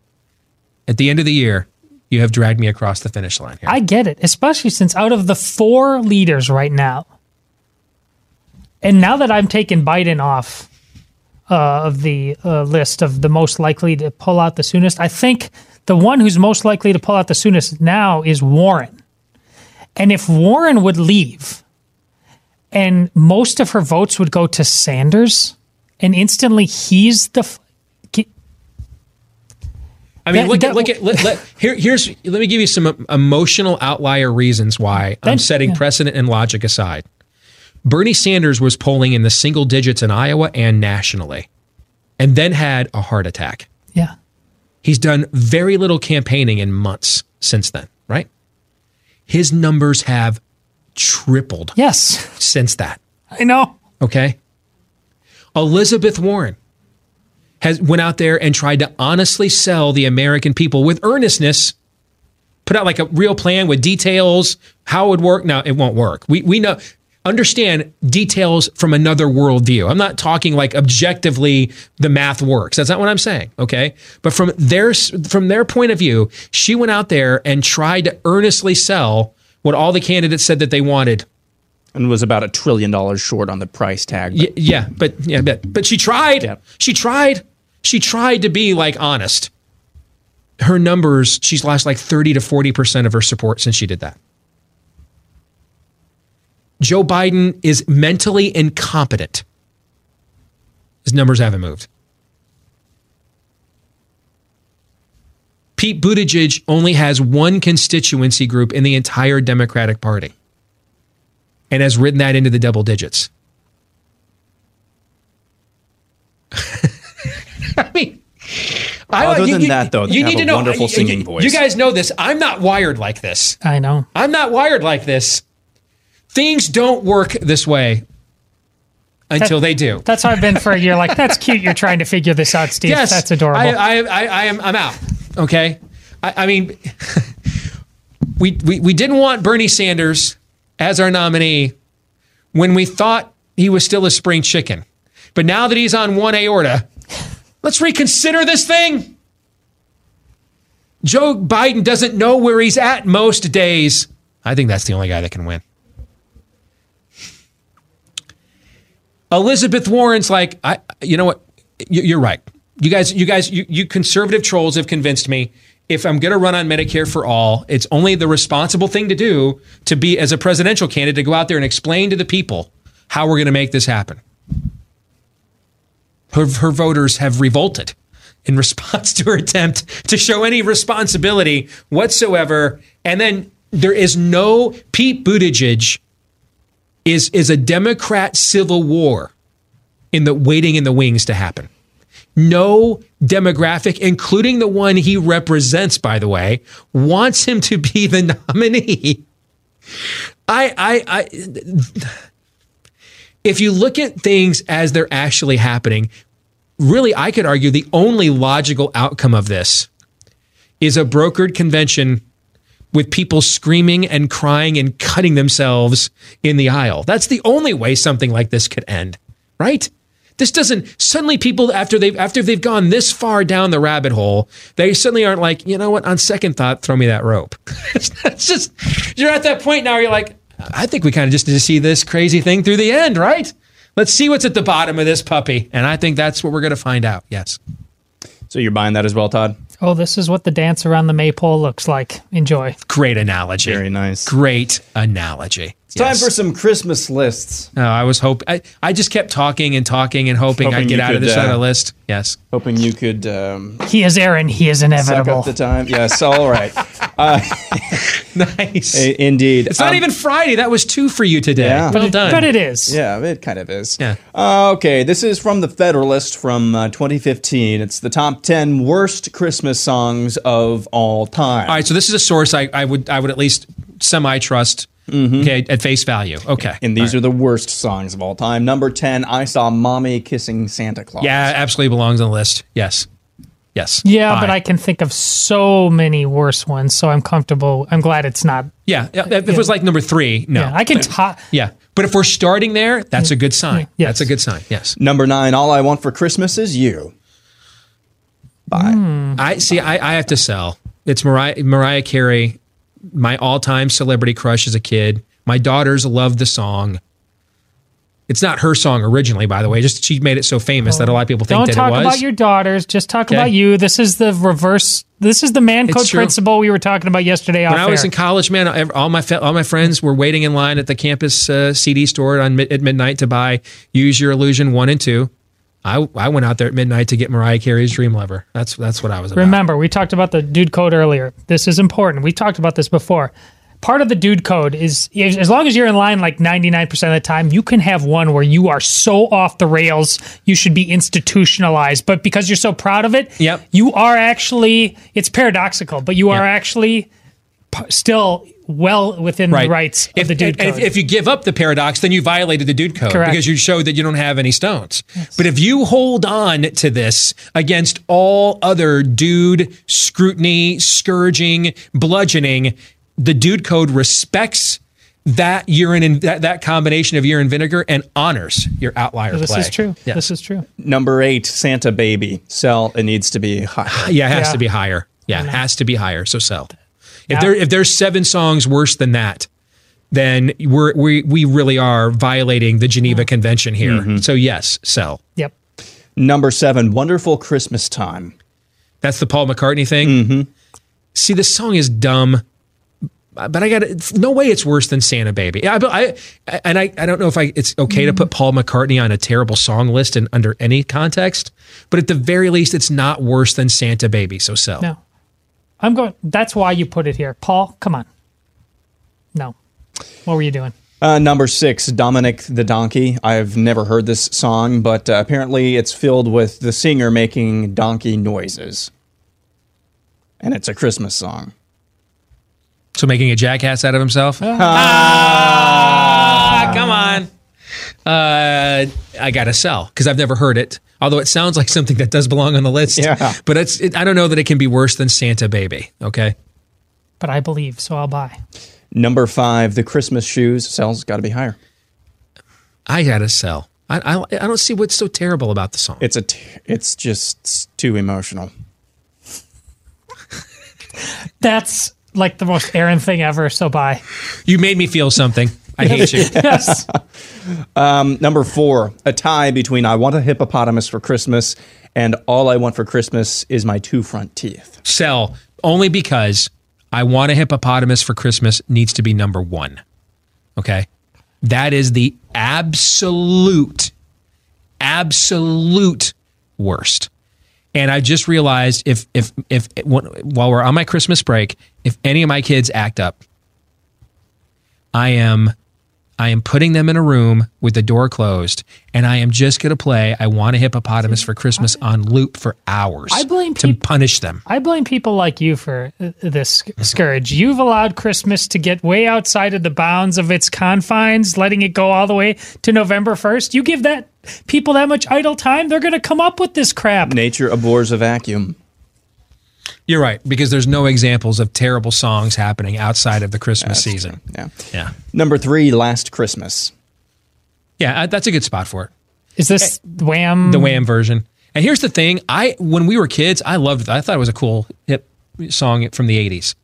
at the end of the year, you have dragged me across the finish line here. I get it, especially since out of the four leaders right now, and now that I'm taking Biden off uh, of the uh, list of the most likely to pull out the soonest, I think the one who's most likely to pull out the soonest now is Warren. And if Warren would leave and most of her votes would go to Sanders, and instantly he's the. F- I mean, That- look that- at look at let, let- here. Here's let me give you some emotional outlier reasons why I'm setting yeah. precedent and logic aside. Bernie Sanders was polling in the single digits in Iowa and nationally, and then had a heart attack. yeah. He's done very little campaigning in months since then, right? His numbers have tripled Yes, since that. I know. Okay. Elizabeth Warren has went out there and tried to honestly sell the American people with earnestness, put out like a real plan with details, how it would work. Now it won't work. We we know understand details from another worldview. I'm not talking like objectively the math works. That's not what I'm saying. Okay. But from their from their point of view, she went out there and tried to earnestly sell what all the candidates said that they wanted and was about a trillion dollars short on the price tag. Y- yeah, but yeah, but but she tried. Yeah. She tried. She tried to be like honest. Her numbers, she's lost like 30 to 40% of her support since she did that. Joe Biden is mentally incompetent. His numbers haven't moved. Pete Buttigieg only has one constituency group in the entire Democratic Party and has written that into the double digits. I mean, I, Other than that, though, they you have need a to know. wonderful you- singing you- voice. You guys know this. I'm not wired like this. I know. I'm not wired like this. Things don't work this way until they do. That's how I've been for a year. Like, that's cute. You're trying to figure this out, Steve. Yes, That's adorable. I, I, I, I am. I'm out. Okay. I, I mean, we, we we didn't want Bernie Sanders as our nominee when we thought he was still a spring chicken, but now that he's on one aorta, let's reconsider this thing. Joe Biden doesn't know where he's at most days. I think that's the only guy that can win. Elizabeth Warren's like, I, you know what? You- You're right. You guys, you guys, you, you conservative trolls have convinced me. If I'm going to run on Medicare for all, it's only the responsible thing to do to be as a presidential candidate to go out there and explain to the people how we're going to make this happen. Her, her voters have revolted in response to her attempt to show any responsibility whatsoever. And then there is no Pete Buttigieg is is a Democrat civil war in the waiting in the wings to happen. No demographic, including the one he represents, by the way, wants him to be the nominee. I, I, I, if you look at things as they're actually happening, really, I could argue the only logical outcome of this is a brokered convention with people screaming and crying and cutting themselves in the aisle. That's the only way something like this could end, right? This doesn't suddenly people after they've after they've gone this far down the rabbit hole, they suddenly aren't like, you know what, on second thought, throw me that rope. it's just you're at that point now where you're like, I think we kind of just need to see this crazy thing through the end, right? Let's see what's at the bottom of this puppy. And I think that's what we're gonna find out. Yes. So you're buying that as well, Todd? Oh, this is what the dance around the maypole looks like. Enjoy. Great analogy. Very nice. Great analogy. It's time for some Christmas lists. No, I was hoping. I, I just kept talking and talking and hoping, Hoping I'd get you out of this uh, on a list. Yes. Hoping you could um, He is Aaron. He is suck inevitable. up the time. Yes, all right. nice. I- indeed. It's not Um, even Friday. That was two for you today. Yeah. Well done. But it is. Yeah, it kind of is. Yeah. Uh, okay, this is from the Federalist from uh, 2015. It's the top 10 worst Christmas songs of all time. All right, so this is a source I, I would I would at least semi trust. Okay, at face value. Okay, And these are the worst songs of all time. Number 10, I Saw Mommy Kissing Santa Claus. yeah, absolutely belongs on the list. Yes, yes. Yeah, but I can think of so many worse ones, so I'm comfortable. I'm glad it's not. yeah. If it was like number three, no. Yeah, I can top. Yeah, but if we're starting there, that's a good sign. Yes. That's a good sign. Yes. Number 9, All I Want for Christmas Is You. Bye. Hmm. I see. I, I have to sell. It's Mariah Mariah Carey, my all time celebrity crush as a kid. My daughters love the song. It's not her song originally, by the way. Just she made it so famous that a lot of people think that it was. Don't talk about your daughters. Just talk Okay. about you. This is the reverse. This is the man code principle we were talking about yesterday. when I was air. in college, man, all my all my friends were waiting in line at the campus uh, CD store on at midnight to buy "Use Your Illusion" one and two. I I went out there at midnight to get Mariah Carey's "Dream Lover." That's that's what I was about. Remember, we talked about the dude code earlier. This is important. We talked about this before. Part of the dude code is as long as you're in line like 99% of the time, you can have one where you are so off the rails, you should be institutionalized. But because you're so proud of it, Yep. you are actually, it's paradoxical, but you are Yep. actually p- still well within the rights if, of the dude if, code. if you give up the paradox, then you violated the dude code Correct. because you showed that you don't have any stones. But if you hold on to this against all other dude scrutiny, scourging, bludgeoning, the dude code respects that urine and that, that combination of urine vinegar and honors your outlier this play. is true. Yes. This is true. Number 8, Santa Baby. Sell, it needs to be high. Yeah, it has Yeah. to be higher. Yeah, it has to be higher. So sell. If Now- there if there's seven songs worse than that, then we're we we really are violating the Geneva mm-hmm. Convention here. Mm-hmm. So yes, sell. Yep. Number 7, Wonderful Christmas Time. That's the Paul McCartney thing. Mm-hmm. See, this song is dumb, but I got to no way it's worse than Santa Baby. I, I and I, I don't know if I it's okay to put mm-hmm. Paul McCartney on a terrible song list and under any context, but at the very least, it's not worse than Santa Baby. So sell. No. I'm going, that's why you put it here. Paul, come on. No. What were you doing? Uh, number six, Dominic the Donkey. I've never heard this song, but uh, apparently it's filled with the singer making donkey noises. And it's a Christmas song. So making a jackass out of himself? ah, come on. Uh, I gotta sell because I've never heard it. Although it sounds like something that does belong on the list. Yeah. But it's it, I don't know that it can be worse than Santa Baby. Okay. But I believe, so I'll buy. Number five, The Christmas Shoes. Sells got to be higher. I gotta sell. I, I I don't see what's so terrible about the song. It's a. T- it's just too emotional. That's like the most Aaron thing ever, so buy. You made me feel something. I hate you. Yes. Um, number four, a tie between I Want a Hippopotamus for Christmas and All I Want for Christmas is My Two Front Teeth. Sell only because I want a hippopotamus for Christmas needs to be number one. Okay. That is the absolute, absolute worst. And I just realized if, if, if, while we're on my Christmas break, if any of my kids act up, I am I am putting them in a room with the door closed, and I am just going to play "I Want a Hippopotamus for Christmas" on loop for hours. I blame to peop- punish them. I blame people like you for uh, this scourge. You've allowed Christmas to get way outside of the bounds of its confines, letting it go all the way to November 1st. You give that people that much idle time, they're going to come up with this crap. Nature abhors a vacuum. You're right because there's no examples of terrible songs happening outside of the Christmas season. Yeah. Yeah, Number three, Last Christmas. yeah, I- that's a good spot for it. Is this eh, Wham? The Wham version. And here's the thing: I when we were kids, I loved. it. I thought it was a cool hip song from the '80s.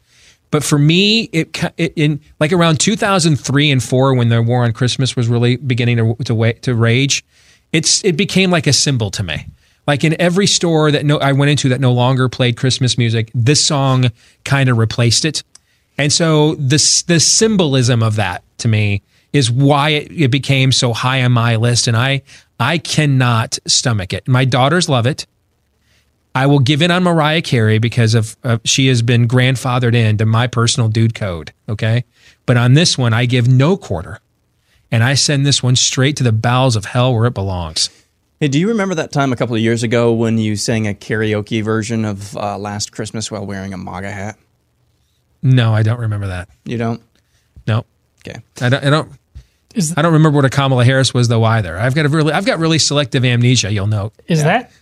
But for me, it, ca- it in like around 2003 and four, when the War on Christmas was really beginning to to, wa- to rage, it's it became like a symbol to me. Like in every store that no I went into that no longer played Christmas music, this song kind of replaced it. And so the the symbolism of that to me is why it, it became so high on my list, and I I cannot stomach it. My daughters love it. I will give in on Mariah Carey because of she has been grandfathered into my personal dude code. Okay, but on this one, I give no quarter, and I send this one straight to the bowels of hell where it belongs. Hey, do you remember that time a couple of years ago when you sang a karaoke version of uh, Last Christmas while wearing a MAGA hat? No, I don't remember that. You don't? No, Okay. I don't. I don't. Is- I don't remember what a Kamala Harris was though either. I've got a really, I've got really selective amnesia. You'll note. Is that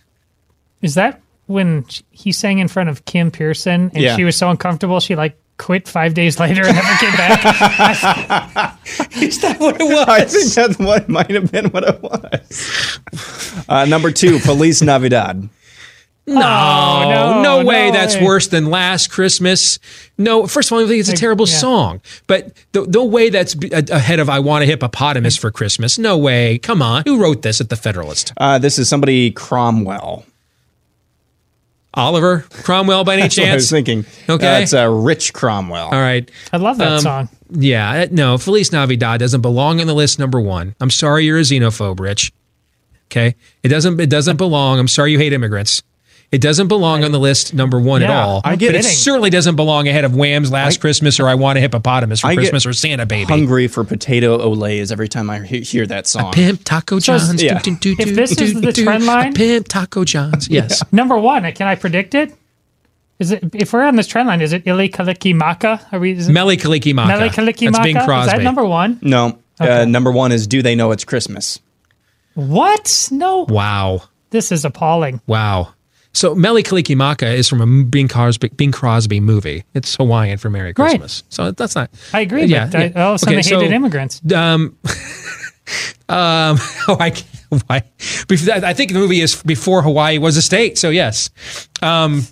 is that when sh- he sang in front of Kim Pearson and Yeah. she was so uncomfortable she like quit five days later and never came back? Is that what it was? I think that's what might have been what it was. Uh, number two, Feliz Navidad. No, no, no, way. no That's way. worse than Last Christmas. No, first of all, I think it's a terrible yeah. song. But the, the way that's be- ahead of I Want a Hippopotamus for Christmas. No way. Come on. Who wrote this at the Federalist? Uh, this is somebody Cromwell. Oliver Cromwell, by any That's what I was chance? thinking. Okay. Uh, it's uh, Rich Cromwell. All right. I love that Um, song. Yeah, no, Feliz Navidad doesn't belong on the list number one. I'm sorry you're a xenophobe, Rich. Okay, it doesn't. It doesn't belong. I'm sorry you hate immigrants. It doesn't belong on the list number one at all. I get but it it. certainly doesn't belong ahead of Wham's Last Christmas or I Want a Hippopotamus for I get Christmas or Santa Baby. Hungry for potato Olés every time I he- hear that song. Pimp Taco John's. yeah. Do, do, do, If this do, is the do. trend line- A Pimp Taco John's. Yes. Number one, can I predict it? Is it if we're on this trend line? Is it Ili Kaliki Maka? Are we? Is it Meli Kaliki Maka. Mele Kaliki That's Bing Maka? Is Crosby. that number one? No. Okay. Uh, number one is Do They Know It's Christmas? What? No. Wow. This is appalling. Wow. So Mele Kalikimaka is from a Bing Crosby, Bing Crosby movie. It's Hawaiian for Merry Right. Christmas. So that's not. I agree. Yeah, but I, yeah. all of a sudden Okay, they hated so- immigrants. Um, um, oh, I, why? I think the movie is before Hawaii was a state. So yes. Um,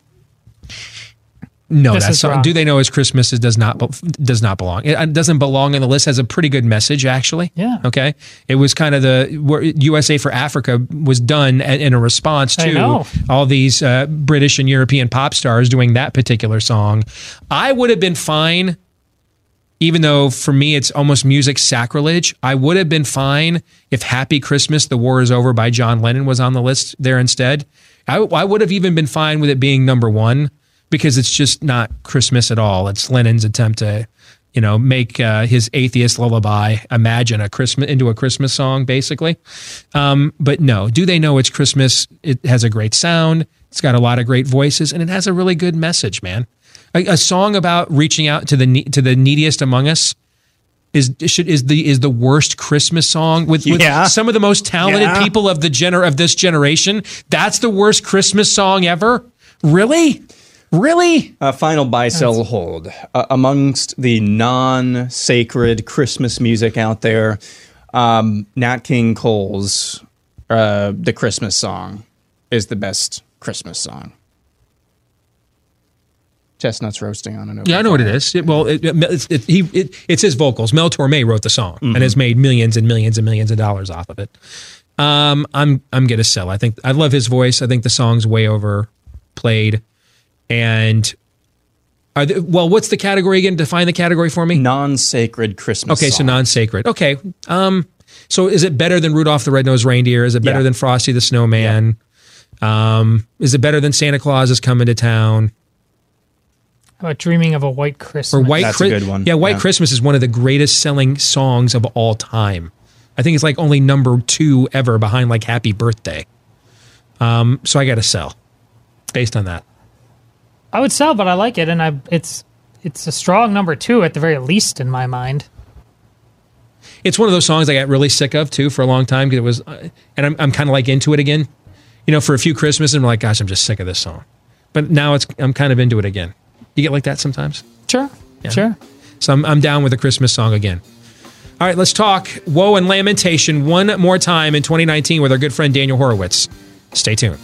no, This that's wrong. do they know it's Christmas? It does not does not belong. It doesn't belong on the list. Has a pretty good message actually. Yeah. Okay. It was kind of the where USA for Africa was done in a response to all these uh, British and European pop stars doing that particular song. I would have been fine even though for me it's almost music sacrilege, I would have been fine if Happy Christmas, The War is Over by John Lennon was on the list there instead. I, I would have even been fine with it being number one because it's just not Christmas at all. It's Lennon's attempt to, you know, make uh, his atheist lullaby imagine a Christmas into a Christmas song, basically. Um, but no, do they know it's Christmas? It has a great sound. It's got a lot of great voices, and it has a really good message, man. A, a song about reaching out to the to the neediest among us is should is the is the worst Christmas song with, with Yeah. some of the most talented Yeah. people of the gener of this generation. That's the worst Christmas song ever. Really, really. Uh, final buy, sell, hold. Uh, amongst the non sacred Christmas music out there, um, Nat King Cole's uh, The Christmas Song is the best Christmas song. Chestnuts roasting on an open Yeah, I know what it is. It, well, it, it's it, he it, it's his vocals. Mel Torme wrote the song and Mm-hmm. has made millions and millions and millions of dollars off of it. Um, I'm I'm gonna sell. I think I love his voice. I think the song's way overplayed. And are the, well, what's the category again? Define the category for me. Non sacred Christmas Okay, so non-sacred. Okay. Um, so is it better than Rudolph the Red-Nosed Reindeer? Is it better Yeah. than Frosty the Snowman? Um, is it better than Santa Claus is coming to town? How about dreaming of a white Christmas? Or White That's a good one. Yeah, White Yeah. Christmas is one of the greatest selling songs of all time. I think it's like only number two ever behind like Happy Birthday. Um, so I got to sell based on that. I would sell, but I like it, and I it's it's a strong number two at the very least in my mind. It's one of those songs I got really sick of too for a long time because it was, uh, and I'm, I'm kind of like into it again. You know, for a few Christmases, I'm like, gosh, I'm just sick of this song. But now it's, I'm kind of into it again. You get like that sometimes? Sure, sure. So I'm, I'm down with a Christmas song again. All right, let's talk woe and lamentation one more time in 2019 with our good friend Daniel Horowitz. Stay tuned.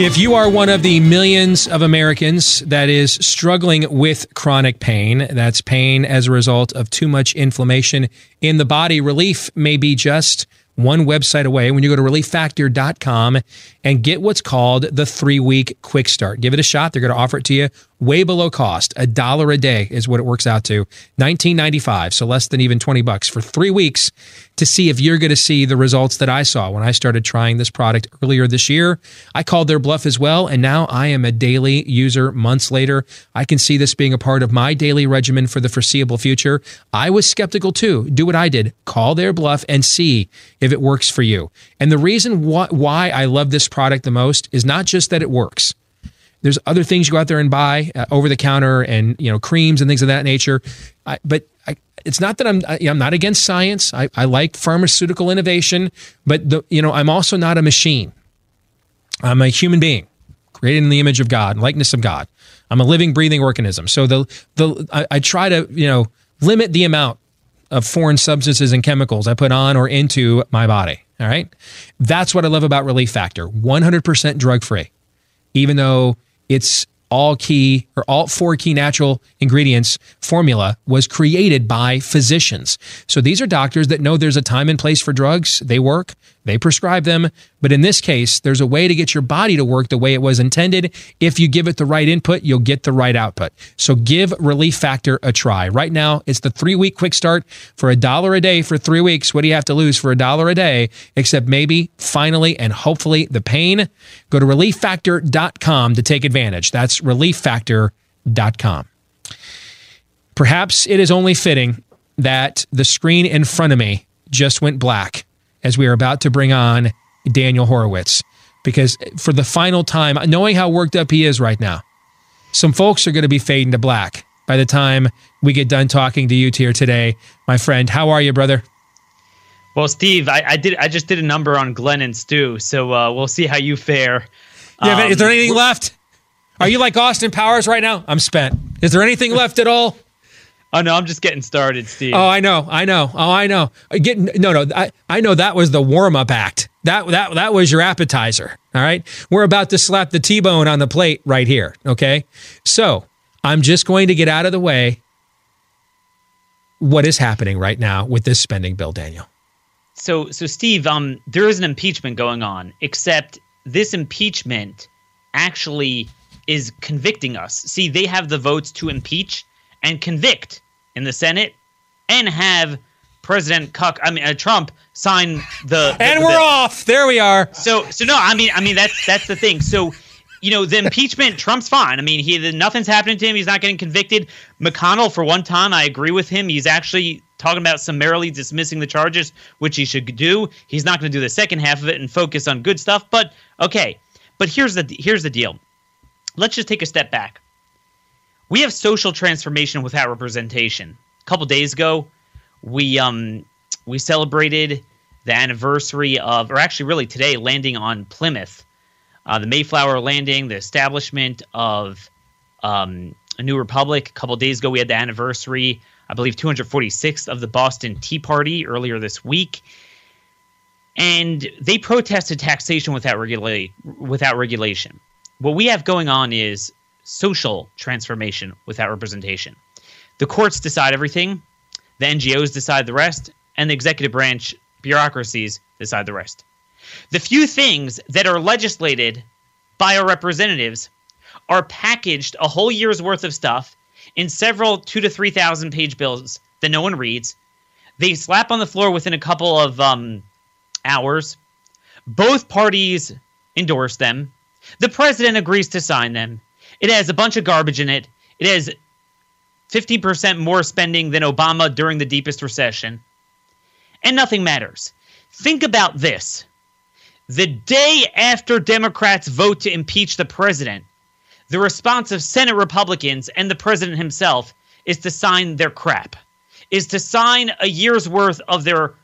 If you are one of the millions of Americans that is struggling with chronic pain, that's pain as a result of too much inflammation in the body, relief may be just one website away when you go to relieffactor.com and get what's called the three week quick start. Give it a shot. They're going to offer it to you way below cost. A dollar a day is what it works out to. 19.95, so less than even 20 bucks for 3 weeks to see if you're going to see the results that I saw when I started trying this product earlier this year. I called their bluff as well and now I am a daily user months later. I can see this being a part of my daily regimen for the foreseeable future. I was skeptical too. Do what I did. Call their bluff and see if it works for you. And the reason why, why I love this product the most is not just that it works. There's other things you go out there and buy uh, over the counter and you know creams and things of that nature. I, but I, it's not that I'm I, am not against science. I, I like pharmaceutical innovation, but the, you know I'm also not a machine. I'm a human being created in the image of God, likeness of God. I'm a living, breathing organism. So the the I, I try to you know limit the amount of foreign substances and chemicals I put on or into my body. All right. That's what I love about Relief Factor 100% drug free, even though it's all key or all four key natural ingredients formula was created by physicians. So these are doctors that know there's a time and place for drugs. They work, they prescribe them. But in this case, there's a way to get your body to work the way it was intended. If you give it the right input, you'll get the right output. So give Relief Factor a try. Right now, it's the three week quick start for a dollar a day for three weeks. What do you have to lose for a dollar a day? Except maybe, finally, and hopefully the pain. Go to relieffactor.com to take advantage. That's relieffactor.com. Perhaps it is only fitting that the screen in front of me just went black as we are about to bring on Daniel Horowitz. Because for the final time, knowing how worked up he is right now, some folks are going to be fading to black by the time we get done talking to you here today. My friend, how are you, brother? Well, Steve, I, I did. I just did a number on Glenn and Stu, so uh, we'll see how you fare. Yeah, um, is there anything left? Are you like Austin Powers right now? I'm spent. Is there anything left at all? Oh no, I'm just getting started, Steve. Oh, I know, I know. Oh, I know. Get no, no. I, I know that was the warm up act. That that that was your appetizer. All right, we're about to slap the T-bone on the plate right here. Okay, so I'm just going to get out of the way. What is happening right now with this spending bill, Daniel? So, so Steve, um, there is an impeachment going on, except this impeachment actually is convicting us. See, they have the votes to impeach and convict in the Senate and have President Cuck, I mean uh, Trump sign the, the And we're the, off. There we are. So so no, I mean I mean that's that's the thing. So you know, the impeachment, Trump's fine. I mean, he nothing's happening to him. He's not getting convicted. McConnell, for one time, I agree with him. He's actually talking about summarily dismissing the charges, which he should do. He's not going to do the second half of it and focus on good stuff. But okay, but here's the here's the deal. Let's just take a step back. We have social transformation without representation. A couple days ago, we um we celebrated the anniversary of, or actually, really today, landing on Plymouth, uh, the Mayflower landing, the establishment of um, a new republic. A couple days ago, we had the anniversary, I believe, 246th of the Boston Tea Party earlier this week, and they protested taxation without regulate without regulation. What we have going on is social transformation without representation. The courts decide everything, the NGOs decide the rest, and the executive branch bureaucracies decide the rest. The few things that are legislated by our representatives are packaged a whole year's worth of stuff in several two to three thousand page bills that no one reads. They slap on the floor within a couple of um, hours. Both parties endorse them. The president agrees to sign them. It has a bunch of garbage in it. It has 50% more spending than Obama during the deepest recession. And nothing matters. Think about this. The day after Democrats vote to impeach the president, the response of Senate Republicans and the president himself is to sign their crap, is to sign a year's worth of their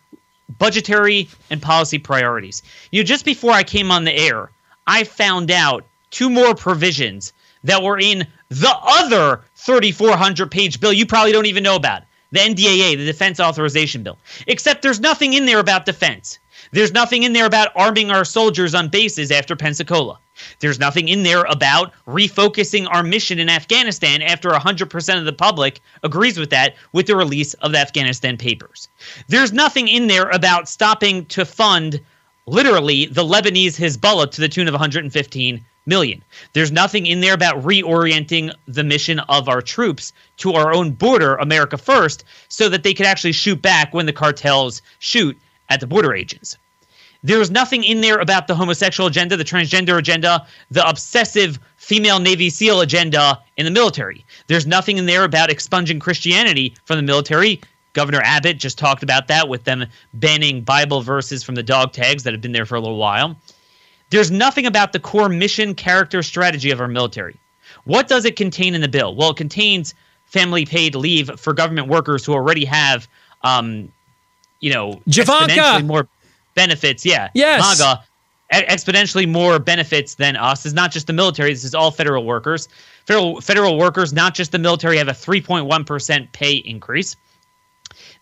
budgetary and policy priorities. You know, just before I came on the air, I found out two more provisions that were in the other 3,400 page bill you probably don't even know about the NDAA, the Defense Authorization Bill. Except there's nothing in there about defense. There's nothing in there about arming our soldiers on bases after Pensacola. There's nothing in there about refocusing our mission in Afghanistan after 100% of the public agrees with that with the release of the Afghanistan papers. There's nothing in there about stopping to fund literally the Lebanese Hezbollah to the tune of 115 million. There's nothing in there about reorienting the mission of our troops to our own border, America first, so that they could actually shoot back when the cartels shoot at the border agents. There's nothing in there about the homosexual agenda, the transgender agenda, the obsessive female Navy SEAL agenda in the military. There's nothing in there about expunging Christianity from the military. Governor Abbott just talked about that with them banning Bible verses from the dog tags that have been there for a little while. There's nothing about the core mission, character, strategy of our military. What does it contain in the bill? Well, it contains family paid leave for government workers who already have, um, you know, Javanka! exponentially more benefits. Yeah. Yes. MAGA. Exponentially more benefits than us. It's not just the military. This is all federal workers. Federal federal workers, not just the military, have a 3.1% pay increase.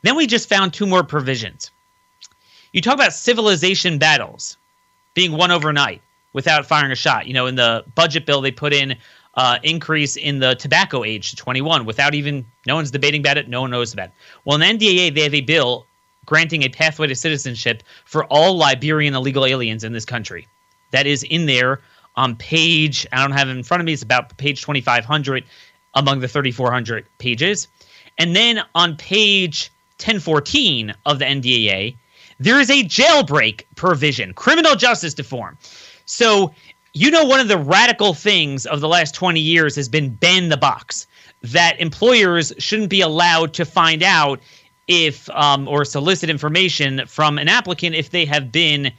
Then we just found two more provisions. You talk about civilization battles being won overnight without firing a shot. You know, in the budget bill, they put in uh, increase in the tobacco age to 21 without even no one's debating about it. No one knows about it. Well, in the NDAA, they have a bill granting a pathway to citizenship for all Liberian illegal aliens in this country. That is in there on page. I don't have it in front of me. It's about page 2500 among the 3400 pages, and then on page 1014 of the NDAA, there is a jailbreak provision, criminal justice reform. So, you know, one of the radical things of the last 20 years has been ban the box, that employers shouldn't be allowed to find out if um, or solicit information from an applicant if they have been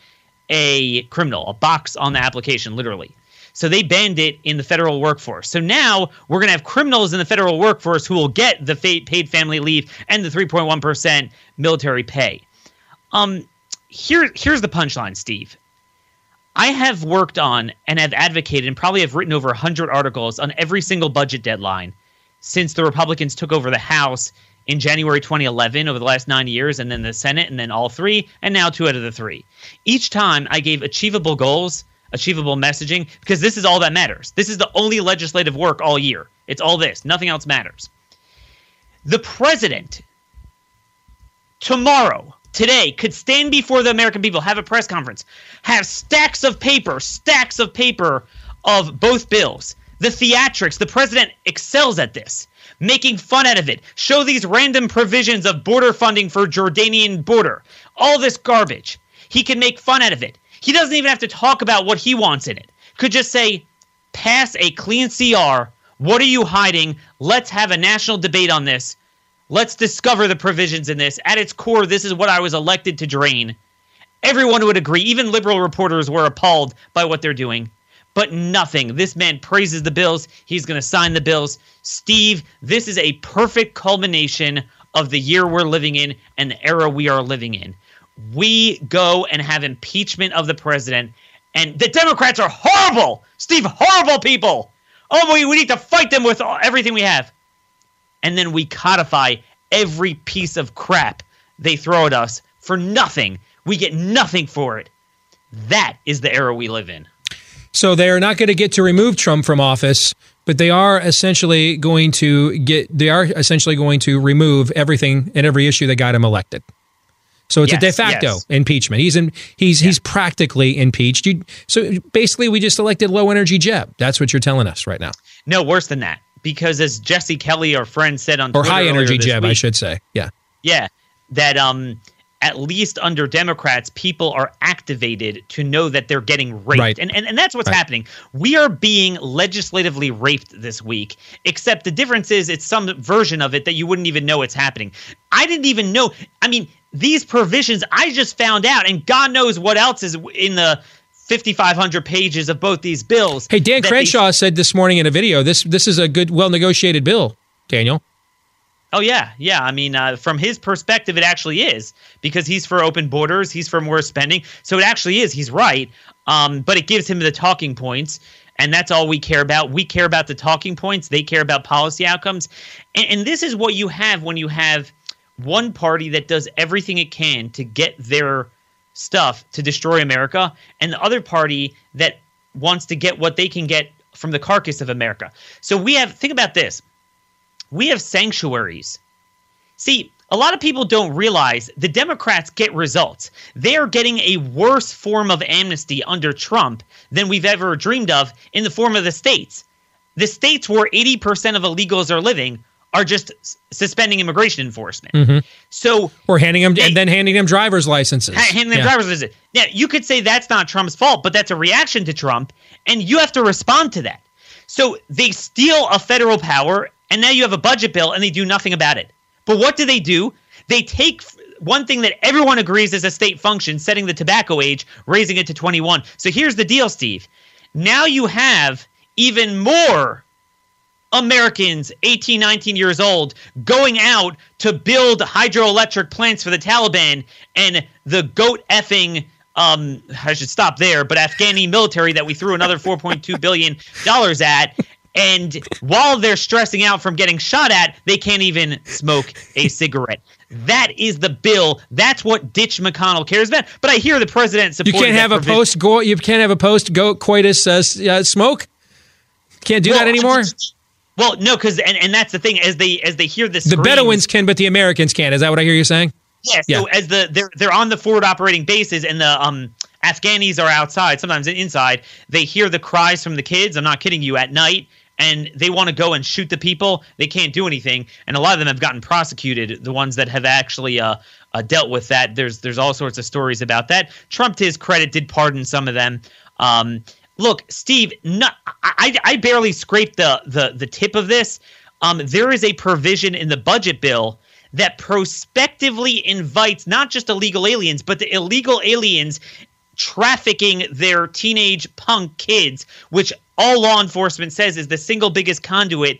a criminal, a box on the application, literally. So they banned it in the federal workforce. So now we're going to have criminals in the federal workforce who will get the paid family leave and the 3.1% military pay. Um, here, here's the punchline, Steve. I have worked on and have advocated and probably have written over 100 articles on every single budget deadline since the Republicans took over the House in January 2011 over the last nine years, and then the Senate, and then all three, and now two out of the three. Each time I gave achievable goals, achievable messaging, because this is all that matters. This is the only legislative work all year. It's all this, nothing else matters. The president tomorrow, today, could stand before the American people, have a press conference, have stacks of paper, stacks of paper of both bills. The theatrics, the president excels at this, making fun out of it. Show these random provisions of border funding for Jordanian border. All this garbage. He can make fun out of it. He doesn't even have to talk about what he wants in it. Could just say, pass a clean CR. What are you hiding? Let's have a national debate on this. Let's discover the provisions in this. At its core, this is what I was elected to drain. Everyone would agree. Even liberal reporters were appalled by what they're doing. But nothing. This man praises the bills. He's going to sign the bills. Steve, this is a perfect culmination of the year we're living in and the era we are living in. We go and have impeachment of the president, and the Democrats are horrible. Steve, horrible people. Oh, we, we need to fight them with all, everything we have and then we codify every piece of crap they throw at us for nothing. We get nothing for it. That is the era we live in. So they are not going to get to remove Trump from office, but they are essentially going to get they are essentially going to remove everything and every issue that got him elected. So it's a de facto yes. impeachment. He's in he's he's practically impeached. You, so basically we just elected low energy Jeb. That's what you're telling us right now. No, worse than that. Because as Jesse Kelly, our friend, said on Or Twitter high energy Jeb, I should say. Yeah. Yeah, that um, at least under Democrats, people are activated to know that they're getting raped, Right. and, and and that's what's Right. happening. We are being legislatively raped this week. Except the difference is it's some version of it that you wouldn't even know it's happening. I didn't even know. I mean, these provisions I just found out, and God knows what else is in the. 5500 pages of both these bills. Hey, Dan that they- Crenshaw said this morning in a video, this this is a good well negotiated bill, Daniel. Oh yeah, yeah. I mean, uh, from his perspective, it actually is because he's for open borders. He's for more spending. So it actually is. He's right. Um, but it gives him the talking points, and that's all we care about. We care about the talking points. They care about policy outcomes, and, and this is what you have when you have one party that does everything it can to get their stuff to destroy America, and the other party that wants to get what they can get from the carcass of America. So we have, think about this we have sanctuaries. See, a lot of people don't realize the Democrats get results. They are getting a worse form of amnesty under Trump than we've ever dreamed of in the form of the states. The states where 80% of illegals are living are just suspending immigration enforcement. Mm-hmm. So or handing them and then handing them driver's licenses. Ha- handing them Yeah. driver's license. Yeah, you could say that's not Trump's fault, but that's a reaction to Trump, and you have to respond to that. So they steal a federal power, and now you have a budget bill, and they do nothing about it. But what do they do? They take one thing that everyone agrees is a state function, setting the tobacco age, raising it to 21. So here's the deal, Steve. Now you have even more Americans 18, 19 years old going out to build hydroelectric plants for the Taliban and the goat effing um I should stop there, but Afghani military that we threw another 4.2 billion dollars at and while they're stressing out from getting shot at, they can't even smoke a cigarette. That is the bill. That's what Ditch McConnell cares about. But I hear the president You can't have a provision. post go. You can't have a post go coitus uh, uh, smoke. Can't do that Well, anymore. Well, no, because and, and that's the thing. As they as they hear this, The Bedouins can, but the Americans can't. Is that what I hear you saying? Yeah. So as the they're they're on the forward operating bases and the um Afghanis are outside, sometimes inside, they hear the cries from the kids. I'm not kidding you at night. And they want to go and shoot the people. They can't do anything, and a lot of them have gotten prosecuted. The ones that have actually uh, uh, dealt with that, there's there's all sorts of stories about that. Trump, to his credit, did pardon some of them. Um, look, Steve, no, I, I barely scraped the the the tip of this. Um, there is a provision in the budget bill that prospectively invites not just illegal aliens, but the illegal aliens trafficking their teenage punk kids, which all law enforcement says is the single biggest conduit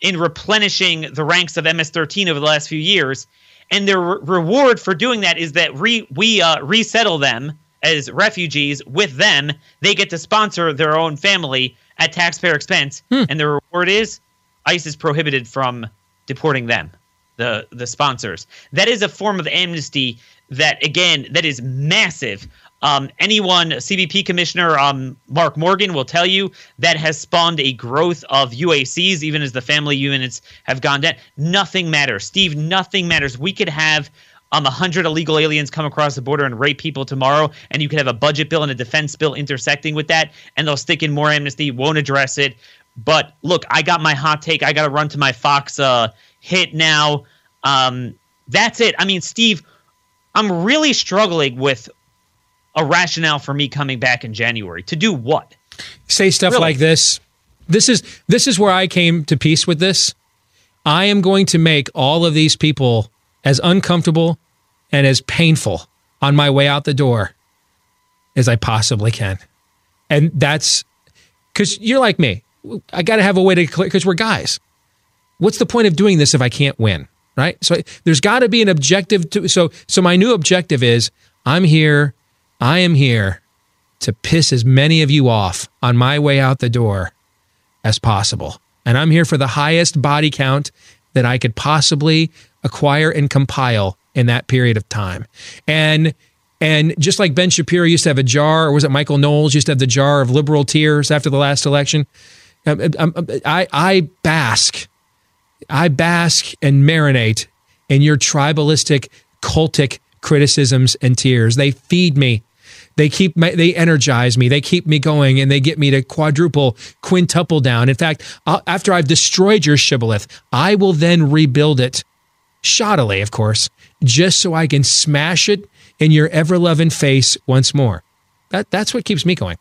in replenishing the ranks of MS-13 over the last few years. And their re- reward for doing that is that re- we uh, resettle them as refugees with them. They get to sponsor their own family at taxpayer expense, and the reward is ICE is prohibited from deporting them, the the sponsors. That is a form of amnesty that, again, that is massive. Um, anyone, CBP Commissioner um, Mark Morgan will tell you that has spawned a growth of UACs, even as the family units have gone down. Nothing matters, Steve. Nothing matters. We could have um, 100 illegal aliens come across the border and rape people tomorrow, and you could have a budget bill and a defense bill intersecting with that, and they'll stick in more amnesty, won't address it. But look, I got my hot take. I got to run to my Fox uh, hit now. Um, that's it. I mean, Steve, I'm really struggling with a rationale for me coming back in January to do what? Say stuff Really? like this. This is this is where I came to peace with this. I am going to make all of these people as uncomfortable and as painful on my way out the door as I possibly can. And that's because you're like me. I got to have a way to clear because we're guys. What's the point of doing this if I can't win? Right. So there's got to be an objective to. So so my new objective is I'm here. I am here to piss as many of you off on my way out the door as possible. And I'm here for the highest body count that I could possibly acquire and compile in that period of time. And and just like Ben Shapiro used to have a jar, or was it Michael Knowles used to have the jar of liberal tears after the last election? Um, um, um, I, I bask, I bask and marinate in your tribalistic, cultic criticisms and tears. They feed me. They keep my, they energize me. They keep me going, and they get me to quadruple, quintuple down. In fact, I'll, after I've destroyed your shibboleth, I will then rebuild it, shoddily, of course, just so I can smash it in your ever loving face once more. That that's what keeps me going.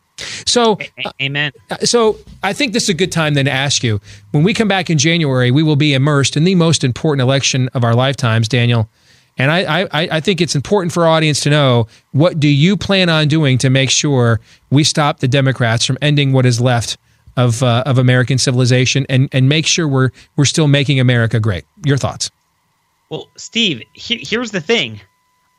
So, uh, Amen. Uh, so I think this is a good time then to ask you when we come back in January, we will be immersed in the most important election of our lifetimes, Daniel. And I, I, I think it's important for our audience to know what do you plan on doing to make sure we stop the Democrats from ending what is left of uh, of American civilization and and make sure we're we're still making America great. Your thoughts? Well, Steve, he- here's the thing.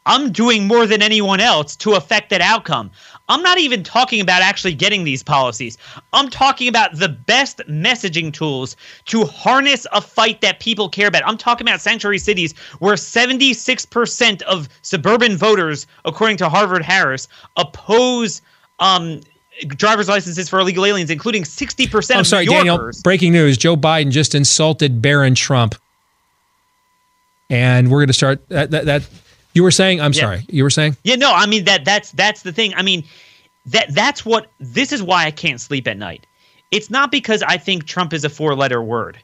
I'm doing more than anyone else to affect that outcome. I'm not even talking about actually getting these policies. I'm talking about the best messaging tools to harness a fight that people care about. I'm talking about sanctuary cities where 76% of suburban voters, according to Harvard Harris, oppose um, driver's licenses for illegal aliens, including 60% I'm of sorry, New Daniel. Breaking news: Joe Biden just insulted Barron Trump, and we're going to start that, that. That you were saying? I'm Yeah. sorry. You were saying? Yeah, no, I mean that that's that's the thing. I mean that that's what this is why I can't sleep at night. It's not because I think Trump is a four-letter word.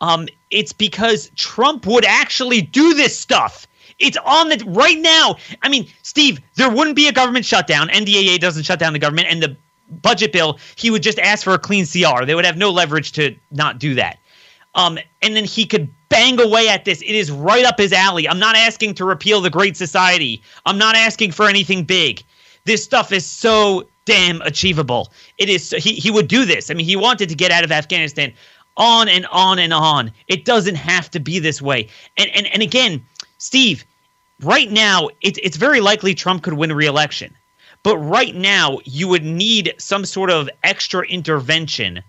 Um it's because Trump would actually do this stuff. It's on the right now. I mean, Steve, there wouldn't be a government shutdown. NDAA doesn't shut down the government and the budget bill, he would just ask for a clean CR. They would have no leverage to not do that. Um, and then he could bang away at this. It is right up his alley. I'm not asking to repeal the Great Society. I'm not asking for anything big. This stuff is so damn achievable. It is. He he would do this. I mean, he wanted to get out of Afghanistan. On and on and on. It doesn't have to be this way. And and and again, Steve, right now it's it's very likely Trump could win re-election. But right now, you would need some sort of extra intervention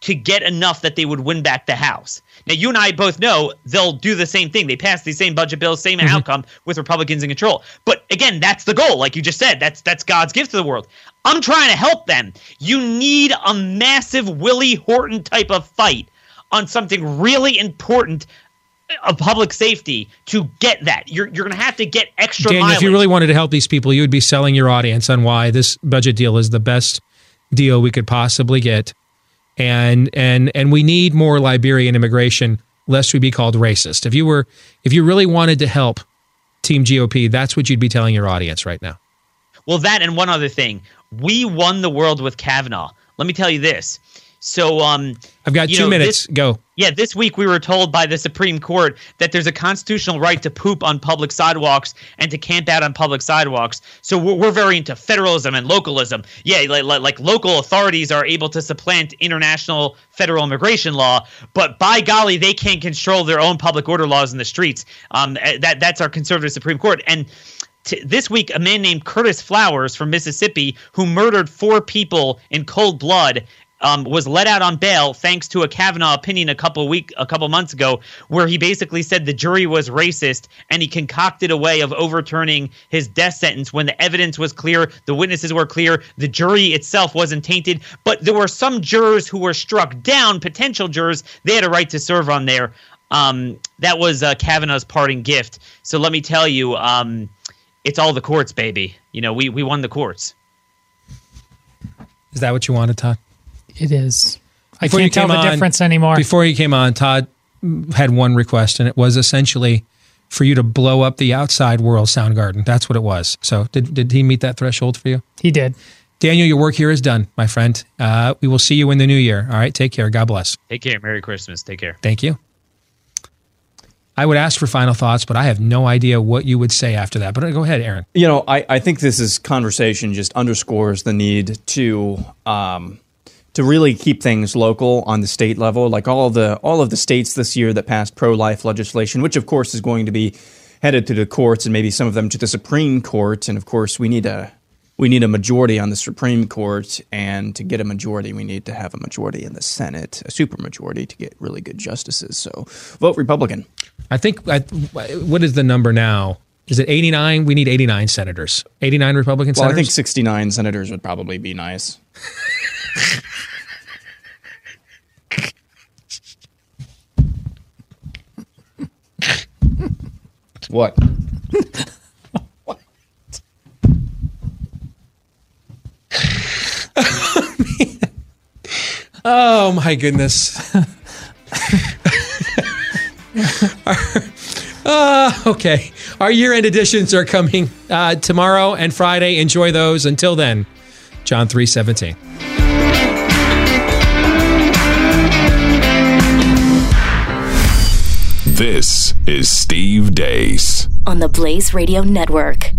to get enough that they would win back the House. Now, you and I both know they'll do the same thing. They pass the same budget bills, same mm-hmm. outcome with Republicans in control. But again, that's the goal. Like you just said, that's that's God's gift to the world. I'm trying to help them. You need a massive Willie Horton type of fight on something really important uh, of public safety to get that. You're you're going to have to get extra Daniel, if you really wanted to help these people, you would be selling your audience on why this budget deal is the best deal we could possibly get. And and and we need more Liberian immigration, lest we be called racist. If you were if you really wanted to help Team GOP, that's what you'd be telling your audience right now. Well, that and one other thing. We won the world with Kavanaugh. Let me tell you this. So, um, I've got two know, minutes. this- Go. Yeah, this week we were told by the Supreme Court that there's a constitutional right to poop on public sidewalks and to camp out on public sidewalks. So we're, we're very into federalism and localism. Yeah, like, like, like local authorities are able to supplant international federal immigration law, but by golly, they can't control their own public order laws in the streets. Um, eh, that that's our conservative Supreme Court and. T- this week, a man named Curtis Flowers from Mississippi, who murdered four people in cold blood, um, was let out on bail thanks to a Kavanaugh opinion a couple week a couple months ago, where he basically said the jury was racist and he concocted a way of overturning his death sentence when the evidence was clear, the witnesses were clear, the jury itself wasn't tainted, but there were some jurors who were struck down, potential jurors. They had a right to serve on there. Um, that was uh, Kavanaugh's parting gift. So let me tell you, um, it's all the courts, baby. You know, we we won the courts. Is that what you wanted, Todd? It is. I Before can't tell the on- difference anymore. Before you came on, Todd had one request, and it was essentially for you to blow up the outside world Soundgarden. That's what it was. So, did, did he meet that threshold for you? he did. Daniel, your work here is done, my friend. Uh, we will see you in the new year. All right, take care. God bless. Take care. Merry Christmas. Take care. Thank you. I would ask for final thoughts, but I have no idea what you would say after that. But uh, go ahead, Aaron. You know, I, I think this is conversation just underscores the need to um, to really keep things local on the state level. Like all of the all of the states this year that passed pro life legislation, which of course is going to be headed to the courts and maybe some of them to the Supreme Court. And of course, we need a we need a majority on the Supreme Court, and to get a majority, we need to have a majority in the Senate, a supermajority to get really good justices. So, vote Republican. I think, I, what is the number now? Is it 89? We need 89 senators. 89 Republican Well, I think 69 senators would probably be nice. What? Oh my goodness. uh, okay. Our year end editions are coming uh, tomorrow and Friday. Enjoy those. Until then, John 317. This is Steve Deace. on the Blaze Radio Network.